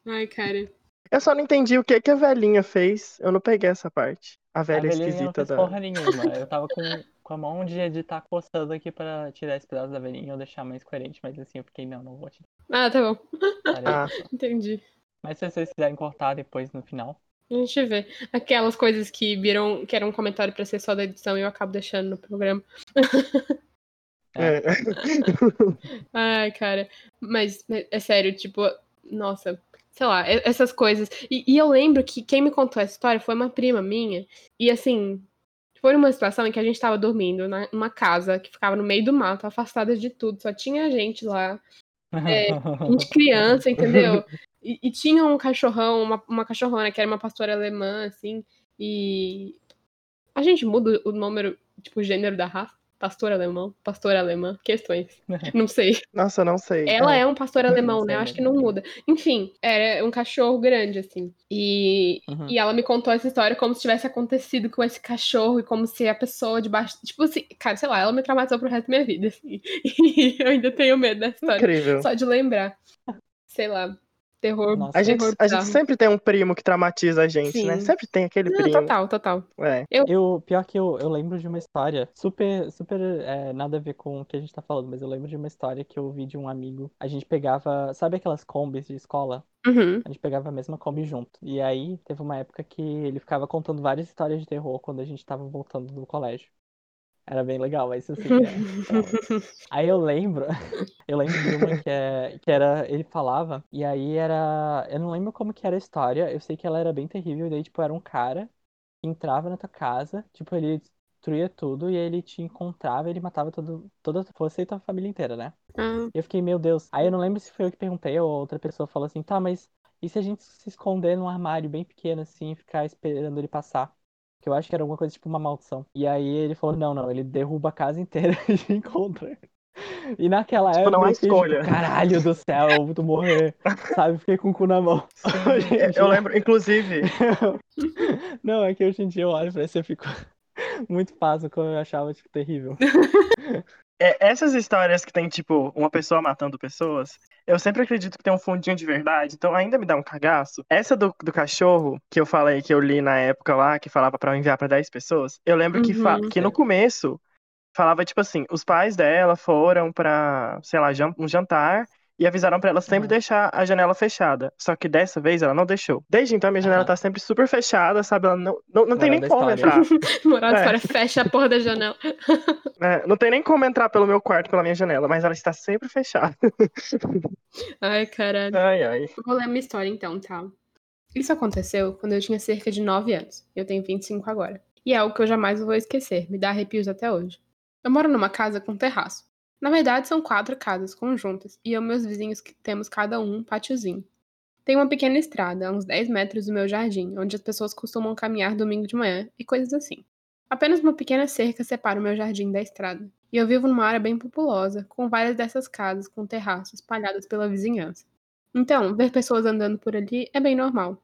Ai, cara. Eu só não entendi o que que a velhinha fez. Eu não peguei essa parte. A A velha velhinha não esquisita fez da. porra nenhuma. Eu tava com, com a mão de editar coçando aqui pra tirar esse pedaço da velhinha ou deixar mais coerente, mas assim, eu fiquei, não, não vou tirar. Ah, tá bom. Ah. Entendi. Mas se vocês quiserem cortar depois no final. A gente vê. Aquelas coisas que viram, que era um comentário pra ser só da edição e eu acabo deixando no programa. É. Ai, cara. Mas, é sério, tipo, nossa, sei lá, essas coisas. E, e eu lembro que quem me contou essa história foi uma prima minha. E assim, foi uma situação em que a gente tava dormindo na- numa casa que ficava no meio do mato, afastada de tudo. Só tinha gente lá. É, gente criança, entendeu? E, e tinha um cachorrão, uma, uma cachorrona que era uma pastora alemã, assim, e a gente muda o número, tipo, o gênero da raça. Pastor alemão, pastor alemã, questões. Não sei. Nossa, não sei. Ela É. é um pastor alemão, Não né? Eu acho que mesmo. não muda. Enfim, era um cachorro grande, assim. E, Uhum. e ela me contou essa história como se tivesse acontecido com esse cachorro e como se a pessoa debaixo. Tipo assim, cara, sei lá, ela me traumatizou pro resto da minha vida, assim. E eu ainda tenho medo dessa história. Incrível. Só de lembrar. Sei lá. Terror. Nossa. A gente, terror a gente sempre tem um primo que traumatiza a gente, Sim. né? Sempre tem aquele Não, primo. total, total. É. Eu, pior que eu, eu lembro de uma história super, super é, nada a ver com o que a gente tá falando, mas eu lembro de uma história que eu ouvi de um amigo. A gente pegava, sabe aquelas combis de escola? Uhum. A gente pegava a mesma Kombi junto. E aí teve uma época que ele ficava contando várias histórias de terror quando a gente tava voltando do colégio. Era bem legal, mas assim. é- Aí eu lembro, eu lembro de uma que, é, que era, ele falava, e aí era, eu não lembro como que era a história, eu sei que ela era bem terrível, e daí, tipo, era um cara que entrava na tua casa, tipo, ele destruía tudo, e aí ele te encontrava e ele matava todo, toda você e tua família inteira, né? E eu fiquei, meu Deus. Aí eu não lembro se foi eu que perguntei ou outra pessoa falou assim, tá, mas e se a gente se esconder num armário bem pequeno assim e ficar esperando ele passar? Que eu acho que era alguma coisa tipo uma maldição. E aí ele falou, não, não, ele derruba a casa inteira e te encontra. E naquela Tipo, época não há eu fiquei, escolha. tipo, caralho do céu, eu vou morrer. Sabe, fiquei com o cu na mão. É, Eu lembro, inclusive, Não, é que hoje em dia eu olho pra isso e fico muito fácil como eu achava, tipo, terrível. é, essas histórias que tem, tipo, uma pessoa matando pessoas, eu sempre acredito que tem um fundinho de verdade, então ainda me dá um cagaço. Essa do, do cachorro, que eu falei, que eu li na época lá, que falava pra eu enviar pra 10 pessoas, eu lembro que, fa- Uhum. que no começo falava, tipo assim, os pais dela foram pra, sei lá, jan- um jantar e avisaram pra ela sempre Uhum. deixar a janela fechada. Só que dessa vez ela não deixou. Desde então, minha janela Aham. tá sempre super fechada, sabe? Ela não, não, não tem nem como história. entrar. moral da É. história, fecha a porra da janela. É, não tem nem como entrar pelo meu quarto, pela minha janela, mas ela está sempre fechada. Ai, caralho. Ai, ai. Vou ler minha história então, tá? Isso aconteceu quando eu tinha cerca de 9 anos. Eu tenho 25 agora. E é algo que eu jamais vou esquecer, me dá arrepios até hoje. Eu moro numa casa com terraço. Na verdade, são quatro casas conjuntas, e eu e meus vizinhos temos cada um um pátiozinho. Tem uma pequena estrada, a uns 10 metros do meu jardim, onde as pessoas costumam caminhar domingo de manhã e coisas assim. Apenas uma pequena cerca separa o meu jardim da estrada. E eu vivo numa área bem populosa, com várias dessas casas com terraço espalhadas pela vizinhança. Então, ver pessoas andando por ali é bem normal.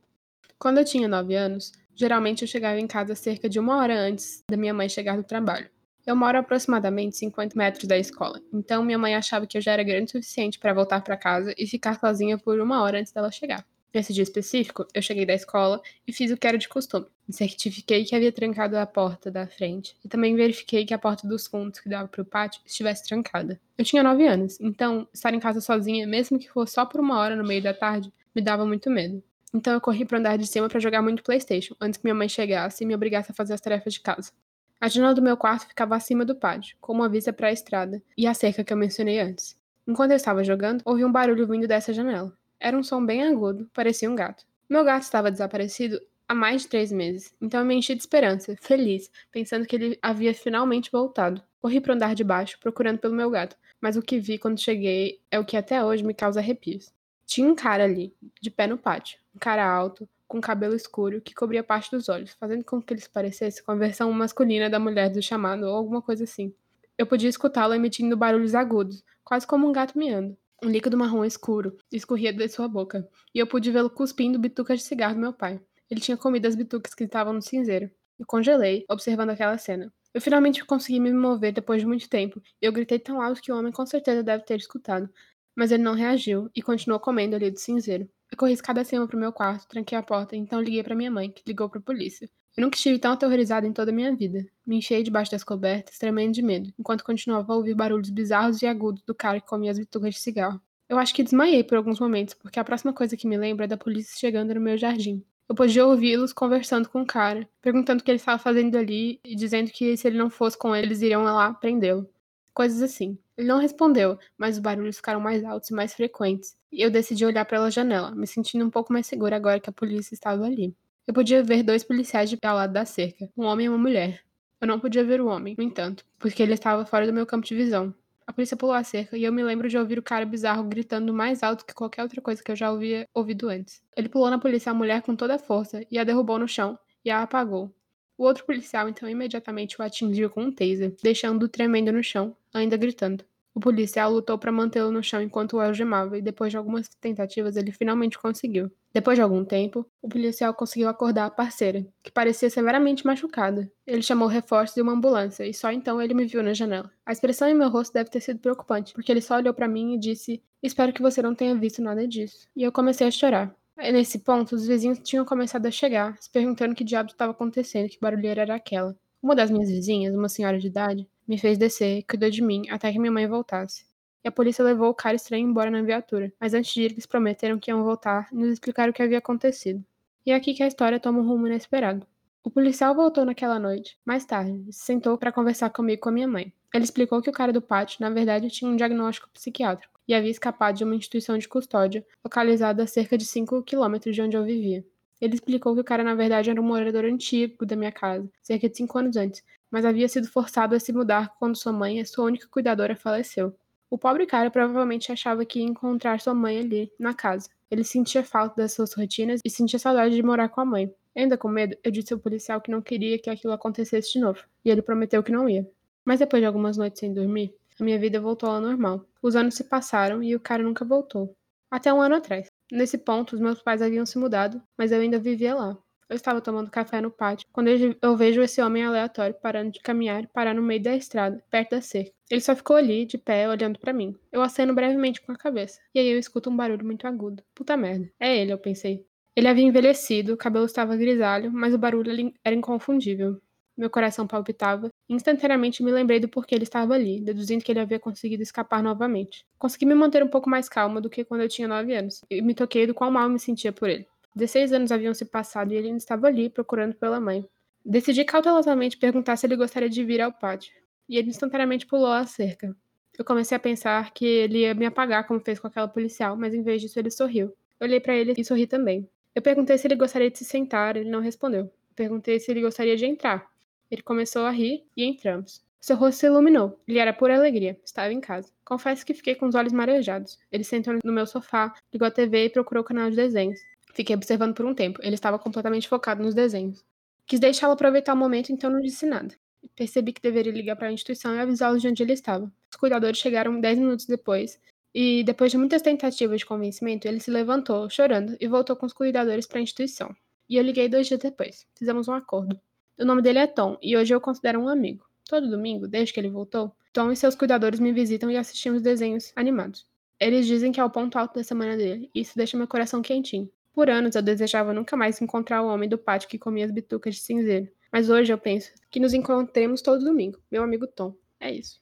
Quando eu tinha 9 anos, geralmente eu chegava em casa cerca de uma hora antes da minha mãe chegar do trabalho. Eu moro aproximadamente 50 metros da escola, então minha mãe achava que eu já era grande o suficiente para voltar para casa e ficar sozinha por uma hora antes dela chegar. Nesse dia específico, eu cheguei da escola e fiz o que era de costume. Certifiquei que havia trancado a porta da frente e também verifiquei que a porta dos fundos que dava para o pátio estivesse trancada. Eu tinha 9 anos, então estar em casa sozinha, mesmo que fosse só por uma hora no meio da tarde, me dava muito medo. Então eu corri para andar de cima para jogar muito PlayStation, antes que minha mãe chegasse e me obrigasse a fazer as tarefas de casa. A janela do meu quarto ficava acima do pátio, com uma vista para a estrada e a cerca que eu mencionei antes. Enquanto eu estava jogando, ouvi um barulho vindo dessa janela. Era um som bem agudo, parecia um gato. Meu gato estava desaparecido há mais de três meses, então eu me enchi de esperança, feliz, pensando que ele havia finalmente voltado. Corri para o andar de baixo, procurando pelo meu gato, mas o que vi quando cheguei é o que até hoje me causa arrepios. Tinha um cara ali, de pé no pátio. Um cara alto, com cabelo escuro, que cobria parte dos olhos, fazendo com que eles parecessem com a versão masculina da mulher do chamado ou alguma coisa assim. Eu podia escutá-lo emitindo barulhos agudos, quase como um gato miando. Um líquido marrom escuro escorria de sua boca, e eu pude vê-lo cuspindo bitucas de cigarro do meu pai. Ele tinha comido as bitucas que estavam no cinzeiro. Eu congelei, observando aquela cena. Eu finalmente consegui me mover depois de muito tempo, e eu gritei tão alto que o homem com certeza deve ter escutado. Mas ele não reagiu e continuou comendo ali do cinzeiro. Eu corri escada acima pro meu quarto, tranquei a porta então liguei para minha mãe, que ligou pra polícia. Eu nunca estive tão aterrorizada em toda a minha vida. Me enchei debaixo das cobertas, tremendo de medo, enquanto continuava a ouvir barulhos bizarros e agudos do cara que comia as bitucas de cigarro. Eu acho que desmaiei por alguns momentos, porque a próxima coisa que me lembro é da polícia chegando no meu jardim. Eu podia ouvi-los conversando com o cara, perguntando o que ele estava fazendo ali e dizendo que se ele não fosse com eles, iriam lá prendê-lo. Coisas assim. Ele não respondeu, mas os barulhos ficaram mais altos e mais frequentes, e eu decidi olhar pela janela, me sentindo um pouco mais segura agora que a polícia estava ali. Eu podia ver dois policiais de ao lado da cerca, um homem e uma mulher. Eu não podia ver o homem, no entanto, porque ele estava fora do meu campo de visão. A polícia pulou a cerca e eu me lembro de ouvir o cara bizarro gritando mais alto que qualquer outra coisa que eu já havia ouvido antes. Ele pulou na polícia a mulher com toda a força e a derrubou no chão e a apagou. O outro policial então imediatamente o atingiu com um taser, deixando-o tremendo no chão, ainda gritando. O policial lutou para mantê-lo no chão enquanto o algemava, e depois de algumas tentativas ele finalmente conseguiu. Depois de algum tempo, o policial conseguiu acordar a parceira, que parecia severamente machucada. Ele chamou reforços e uma ambulância, e só então ele me viu na janela. A expressão em meu rosto deve ter sido preocupante, porque ele só olhou para mim e disse: Espero que você não tenha visto nada disso. E eu comecei a chorar. Nesse ponto, os vizinhos tinham começado a chegar, se perguntando que diabo estava acontecendo, que barulheira era aquela. Uma das minhas vizinhas, uma senhora de idade, me fez descer cuidou de mim até que minha mãe voltasse. E a polícia levou o cara estranho embora na viatura, mas antes de ir eles prometeram que iam voltar e nos explicar o que havia acontecido. E é aqui que a história toma um rumo inesperado. O policial voltou naquela noite, mais tarde, se sentou para conversar comigo e com a minha mãe. Ele explicou que o cara do pátio, na verdade, tinha um diagnóstico psiquiátrico e havia escapado de uma instituição de custódia localizada a cerca de 5 quilômetros de onde eu vivia. Ele explicou que o cara, na verdade, era um morador antigo da minha casa, cerca de 5 anos antes, mas havia sido forçado a se mudar quando sua mãe, sua única cuidadora, faleceu. O pobre cara provavelmente achava que ia encontrar sua mãe ali, na casa. Ele sentia falta das suas rotinas e sentia saudade de morar com a mãe. Ainda com medo, eu disse ao policial que não queria que aquilo acontecesse de novo, e ele prometeu que não ia. Mas depois de algumas noites sem dormir, a minha vida voltou ao normal. Os anos se passaram e o cara nunca voltou. Até um ano atrás. Nesse ponto, os meus pais haviam se mudado, mas eu ainda vivia lá. Eu estava tomando café no pátio quando eu vejo esse homem aleatório parando de caminhar e parar no meio da estrada, perto da cerca. Ele só ficou ali, de pé, olhando para mim. Eu aceno brevemente com a cabeça. E aí eu escuto um barulho muito agudo. Puta merda. É ele, eu pensei. Ele havia envelhecido, o cabelo estava grisalho, mas o barulho era inconfundível. Meu coração palpitava. E instantaneamente me lembrei do porquê ele estava ali, deduzindo que ele havia conseguido escapar novamente. Consegui me manter um pouco mais calma do que quando eu tinha nove anos, e me toquei do qual mal me sentia por ele. Dezesseis anos haviam se passado e ele ainda estava ali, procurando pela mãe. Decidi cautelosamente perguntar se ele gostaria de vir ao pátio, e ele instantaneamente pulou a cerca. Eu comecei a pensar que ele ia me apagar como fez com aquela policial, mas em vez disso ele sorriu. Olhei para ele e sorri também. Eu perguntei se ele gostaria de se sentar, ele não respondeu. perguntei se ele gostaria de entrar. Ele começou a rir e entramos. Seu rosto se iluminou. Ele era pura alegria. Estava em casa. Confesso que fiquei com os olhos marejados. Ele sentou no meu sofá, ligou a TV e procurou o canal de desenhos. Fiquei observando por um tempo. Ele estava completamente focado nos desenhos. Quis deixá-lo aproveitar o momento, então não disse nada. Percebi que deveria ligar para a instituição e avisá-los de onde ele estava. Os cuidadores chegaram dez minutos depois, e depois de muitas tentativas de convencimento, ele se levantou, chorando, e voltou com os cuidadores para a instituição. E eu liguei dois dias depois. Fizemos um acordo. O nome dele é Tom, e hoje eu considero um amigo. Todo domingo, desde que ele voltou, Tom e seus cuidadores me visitam e assistimos desenhos animados. Eles dizem que é o ponto alto da semana dele, e isso deixa meu coração quentinho. Por anos eu desejava nunca mais encontrar o homem do pátio que comia as bitucas de cinzeiro. Mas hoje eu penso que nos encontremos todo domingo, meu amigo Tom. É isso.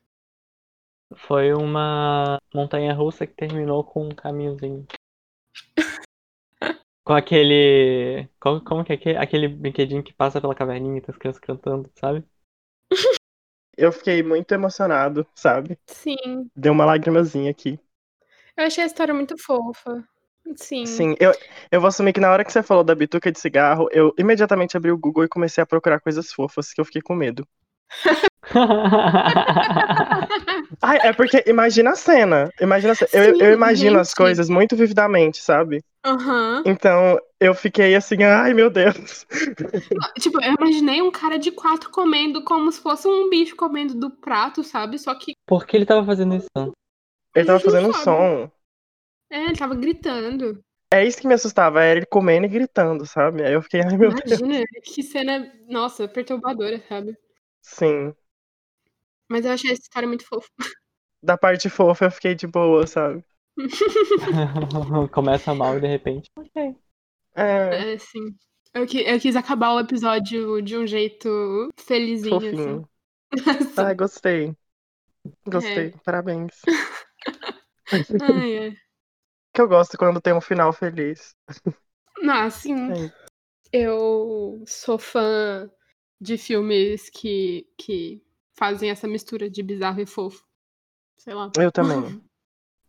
Foi uma montanha russa que terminou com um caminhozinho. com aquele. Como, como que é aquele, aquele brinquedinho que passa pela caverninha e tá as crianças cantando, sabe? Eu fiquei muito emocionado, sabe? Sim. Deu uma lagrimazinha aqui. Eu achei a história muito fofa. Sim. Sim, eu, eu vou assumir que na hora que você falou da bituca de cigarro, eu imediatamente abri o Google e comecei a procurar coisas fofas, que eu fiquei com medo. Ai, é porque imagina a cena. Imagina a cena. eu, Sim, eu imagino as gente. coisas muito vividamente, sabe? Aham. Então eu fiquei assim, ai meu Deus. Tipo, eu imaginei um cara de quatro comendo como se fosse um bicho comendo do prato, sabe? Só que Por que ele tava fazendo isso? Ele tava fazendo um sabe. som. É, ele tava gritando. É isso que me assustava, era ele comendo e gritando, sabe? Aí eu fiquei, ai meu Deus. Imagina, que cena, nossa, perturbadora, sabe? Sim. Mas eu achei essa história muito fofa. Da parte fofa eu fiquei de boa, sabe? Começa mal e de repente. Ok. É, É, sim. Eu, eu quis acabar o episódio de um jeito felizinho, fofinho. assim. Ai, gostei. Gostei, parabéns. Ai, é. Que eu gosto quando tem um final feliz. Não, assim, É. eu sou fã de filmes que, que fazem essa mistura de bizarro e fofo. Sei lá. Eu também.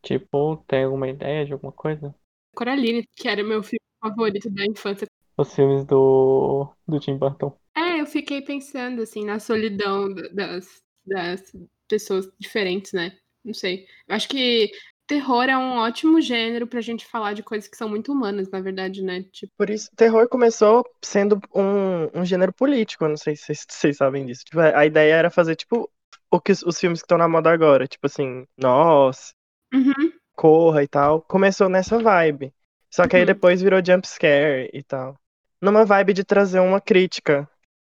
Tipo, tem alguma ideia de alguma coisa? Coraline, que era meu filme favorito da infância. Os filmes do, do Tim Burton. É, eu fiquei pensando, assim, na solidão da- das, das pessoas diferentes, né? Não sei. Eu acho que terror é um ótimo gênero pra gente falar de coisas que são muito humanas, na verdade, né? Tipo, Por isso, terror começou sendo um, um gênero político, eu não sei se vocês, vocês sabem disso. Tipo, a ideia era fazer, tipo, o que os, filmes que estão na moda agora. Tipo assim, Nós, uhum, Corra e tal. Começou nessa vibe. Só que aí Uhum. depois virou jump scare e tal. Numa vibe de trazer uma crítica.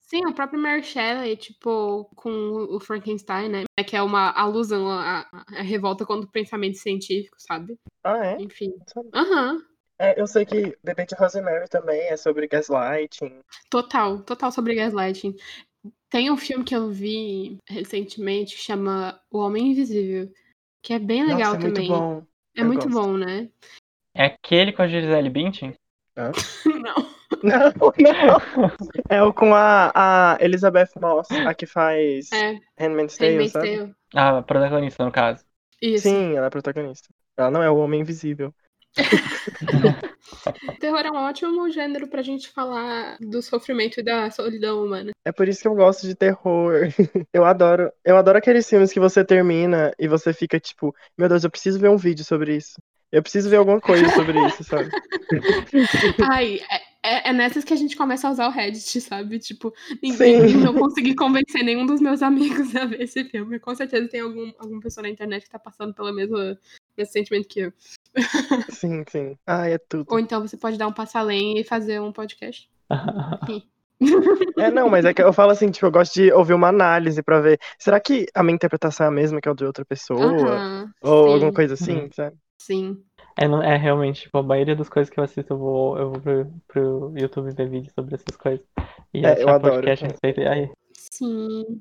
Sim, o próprio Mary Shelley, tipo, com o Frankenstein, né? Que é uma alusão à, à- revolta contra o pensamento científico, sabe? Ah, é? Enfim. Aham. É, eu sei que Bebê de Rosemary também é sobre gaslighting. Total, total sobre gaslighting. Tem um filme que eu vi recentemente que chama O Homem Invisível, que é bem legal Nossa, é também. muito bom. É Eu muito gosto. bom, né? É aquele com a Gisele Bündchen? Não. Não, não. É o com a, a Elizabeth Moss, a que faz É, Handmaid's Tale, Handmaid's sabe? Tale. Ah, a protagonista, no caso. Isso. Sim, ela é protagonista. Ela não é o Homem Invisível. Terror é um ótimo gênero pra gente falar do sofrimento e da solidão humana. É por isso que eu gosto de terror. Eu adoro, eu adoro aqueles filmes que você termina e você fica tipo, meu Deus, eu preciso ver um vídeo sobre isso. Eu preciso ver alguma coisa sobre isso, sabe? Ai, é, é- nessas que a gente começa a usar o Reddit, sabe? Tipo, Sim. ninguém, não consegui convencer nenhum dos meus amigos a ver esse filme. Com certeza tem algum, alguma pessoa na internet que tá passando pelo mesmo, mesmo sentimento que eu. Sim, sim. Ai, é tudo. Ou então você pode dar um passo além e fazer um podcast. É, não, mas é que eu falo assim, tipo, eu gosto de ouvir uma análise pra ver, será que a minha interpretação é a mesma que a de outra pessoa? Aham, Ou sim, alguma coisa assim, Uhum. sabe? Sim. É, é realmente, tipo, a maioria das coisas que eu assisto, eu vou, eu vou pro, pro YouTube ver vídeos sobre essas coisas. E É, eu adoro. podcast a respeito. Ai, Sim.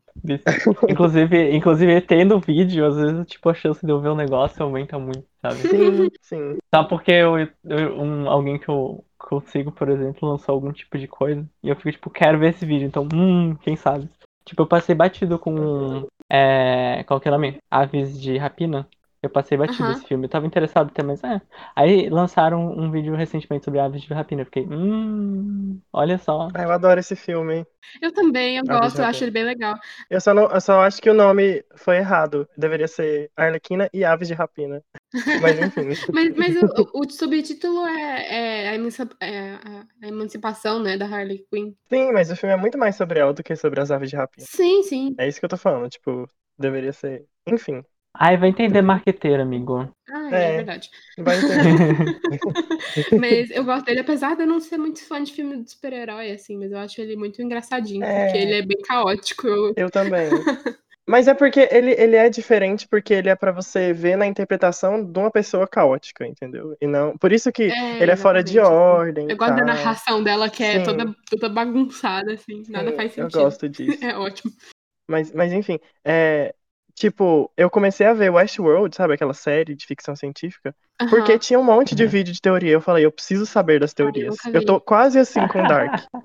inclusive, inclusive, tendo vídeo, às vezes, tipo, a chance de eu ver um negócio aumenta muito, sabe? Sim, sim. Só porque eu, eu- um, alguém que eu, que eu sigo, por exemplo, lançou algum tipo de coisa. E eu fico, tipo, quero ver esse vídeo. Então, hum, quem sabe? Tipo, eu passei batido com. É, qual que é o nome? Aves de Rapina. Eu passei batido Aham. esse filme. Eu tava interessado até, mas é. Aí lançaram um vídeo recentemente sobre Aves de Rapina. Eu fiquei, hum, olha só. Ah, eu adoro esse filme. Eu também, eu Ah, gosto, eu acho ele bem legal. Eu só, não, eu só acho que o nome foi errado. Deveria ser Arlequina e Aves de Rapina. Mas enfim. Mas, mas o, o- subtítulo é, é é a emancipação, né, da Harley Quinn. Sim, mas o filme é muito mais sobre ela do que sobre as aves de rapina. Sim, sim. É isso que eu tô falando, tipo, deveria ser. Enfim, Ai, vai entender marqueteiro, amigo. Ah, é, É. verdade. vai entender. Mas eu gosto dele, apesar de eu não ser muito fã de filme de super-herói, assim, mas eu acho ele muito engraçadinho, É. porque ele é bem caótico. Eu- Eu também. Mas é porque ele, ele é diferente porque ele é pra você ver na interpretação de uma pessoa caótica, entendeu? E não, por isso que É, ele é fora de assim. ordem. Eu gosto da narração dela, que é Sim. toda, toda bagunçada, assim, nada Sim, faz Eu sentido. gosto disso. É ótimo. Mas, mas enfim, é, tipo, eu comecei a ver Westworld, sabe, aquela série de ficção científica, porque Aham. tinha um monte de vídeo de teoria. Eu falei, eu preciso saber das teorias. nunca Eu tô quase assim com Dark. Ah,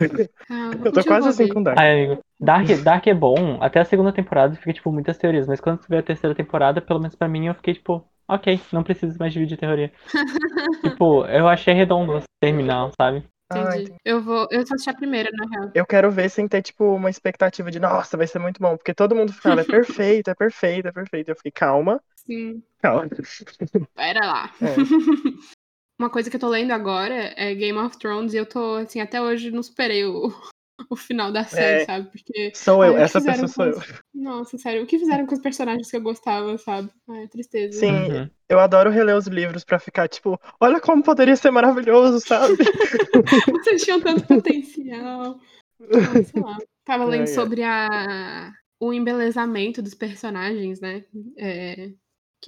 Eu tô quase assim com Dark. Ai, amigo. Dark, Dark é bom. Até a segunda temporada fica, tipo, muitas teorias. Mas quando tu vê a terceira temporada, pelo menos pra mim, eu fiquei, tipo, ok, não preciso mais de vídeo de teoria. tipo, eu achei redondo esse terminal, sabe? Entendi. eu vou. Eu só assisti a primeira, na real. Eu quero ver sem ter, tipo, uma expectativa de, nossa, vai ser muito bom. Porque todo mundo ficava, é perfeito, é perfeito, é perfeito. Eu fiquei, calma, Sim. calma. Pera lá. É. Uma coisa que eu tô lendo agora é Game of Thrones e eu tô, assim, até hoje não superei o, o final da série, É. sabe? Porque. Sou eu, essa fizeram pessoa sou com eu. Nossa, sério, o que fizeram com os personagens que eu gostava, sabe? Ai, tristeza. Sim, Uhum. eu adoro reler os livros pra ficar, tipo, olha como poderia ser maravilhoso, sabe? Vocês tinham tanto potencial. Ah, sei lá. Tava lendo Ai, ai. sobre a... o embelezamento dos personagens, né? É,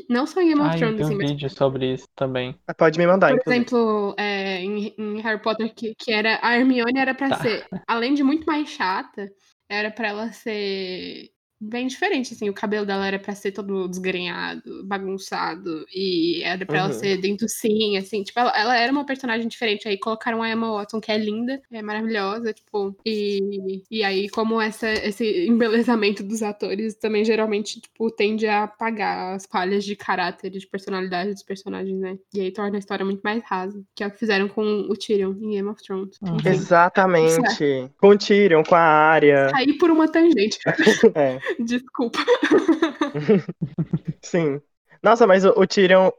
Não só em Game of Ah, eu Thrones, assim, um mas vídeo sobre isso também. Pode me mandar, Por inclusive. exemplo, é, em, em Harry Potter, que, que era a Hermione era pra Tá. ser, além de muito mais chata, era pra ela ser bem diferente, assim. O cabelo dela era pra ser todo desgrenhado, bagunçado, e era pra ela Uhum. ser dentucinha, assim. Tipo, ela, ela era uma personagem diferente. Aí colocaram a Emma Watson, que é linda, é maravilhosa, tipo. E, e aí, como essa, esse embelezamento dos atores também geralmente, tipo, tende a apagar as falhas de caráter e de personalidade dos personagens, né? E aí torna a história muito mais rasa. Que é o que fizeram com o Tyrion em Game of Thrones. Uhum. Exatamente. Com o Tyrion, com a área. Saí por uma tangente. É, Desculpa. sim. Nossa, mas o, o Tyrion.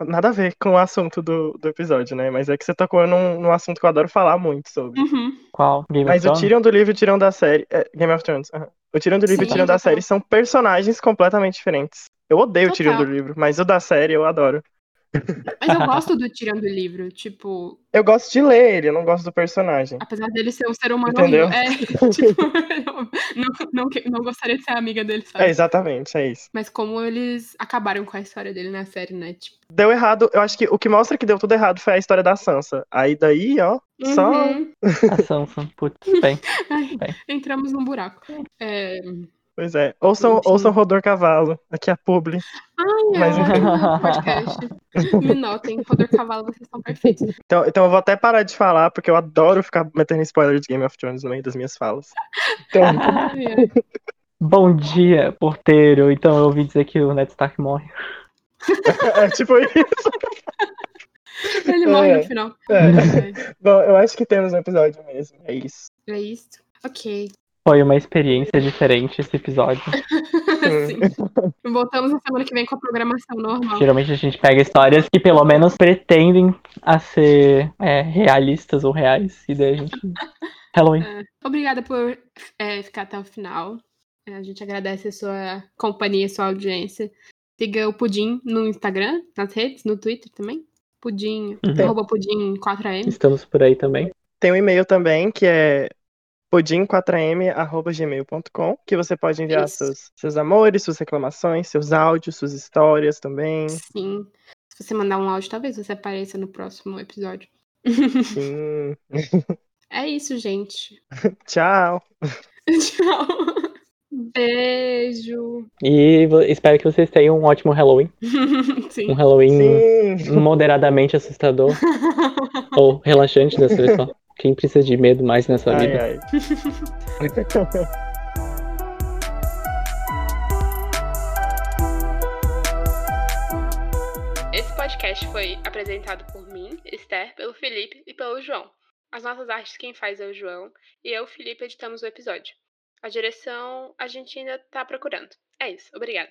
Nada a ver com o assunto do, do episódio, né? Mas é que você tocou num, num assunto que eu adoro falar muito sobre. Uhum. Qual? Game Mas of o? Tyrion do livro e o Tyrion da série. é, Game of Thrones. aham. O Tyrion do livro e o Sim, Tyrion da total. série são personagens completamente diferentes. Eu odeio o Tyrion Total. do livro, mas o da série eu adoro. Mas eu gosto do Tyrion do livro. Tipo, Eu gosto de ler ele, eu não gosto do personagem. apesar dele ser um ser humano Entendeu? horrível. É, tipo, eu não, não, não gostaria de ser amiga dele, sabe? É, exatamente, é isso. Mas como eles acabaram com a história dele na série, né? Tipo, Deu errado, eu acho que o que mostra que deu tudo errado foi a história da Sansa. Aí daí, ó, só. uhum. A Sansa. Putz, bem. Ai, Bem. entramos num buraco. É... Pois é. Ouçam, ouçam Rodor Cavalo, aqui é a publi. Ai, Mas enfim. podcast. Me notem, Rodor Cavalo, vocês são perfeitos. Então, então eu vou até parar de falar, porque eu adoro ficar metendo spoiler de Game of Thrones no meio das minhas falas. Então. Bom dia, porteiro. Então eu ouvi dizer que o Ned Stark morre. é tipo isso. Ele morre É. no final. É. Ai, Bom, eu acho que temos um episódio mesmo. É isso. É isso. Ok. Foi uma experiência diferente esse episódio. Sim. Voltamos na semana que vem com a programação normal. Geralmente a gente pega histórias que pelo menos pretendem a ser é, realistas ou reais. E daí a gente. Halloween. É, Obrigada por é, ficar até o final. É, A gente agradece a sua companhia, a sua audiência. Siga o Pudim no Instagram, nas redes, no Twitter também. Pudim, Uhum. arroba Pudim 4am. Estamos por aí também. Tem um e-mail também que é pudim4m.gmail.com, que você pode enviar Isso. seus, seus amores, suas reclamações, seus áudios, suas histórias também. Sim. Se você mandar um áudio, talvez você apareça no próximo episódio. Sim. É isso, gente. Tchau. Tchau. Beijo. E espero que vocês tenham um ótimo Halloween. Um Sim. Halloween Sim. moderadamente assustador. ou relaxante dessa vez só. Quem precisa de medo mais nessa Ai, vida? ai. Esse podcast foi apresentado por mim, Esther, pelo Felipe e pelo João. As nossas artes quem faz é o João e eu, Felipe, editamos o episódio. A direção a gente ainda tá procurando. É isso, obrigada.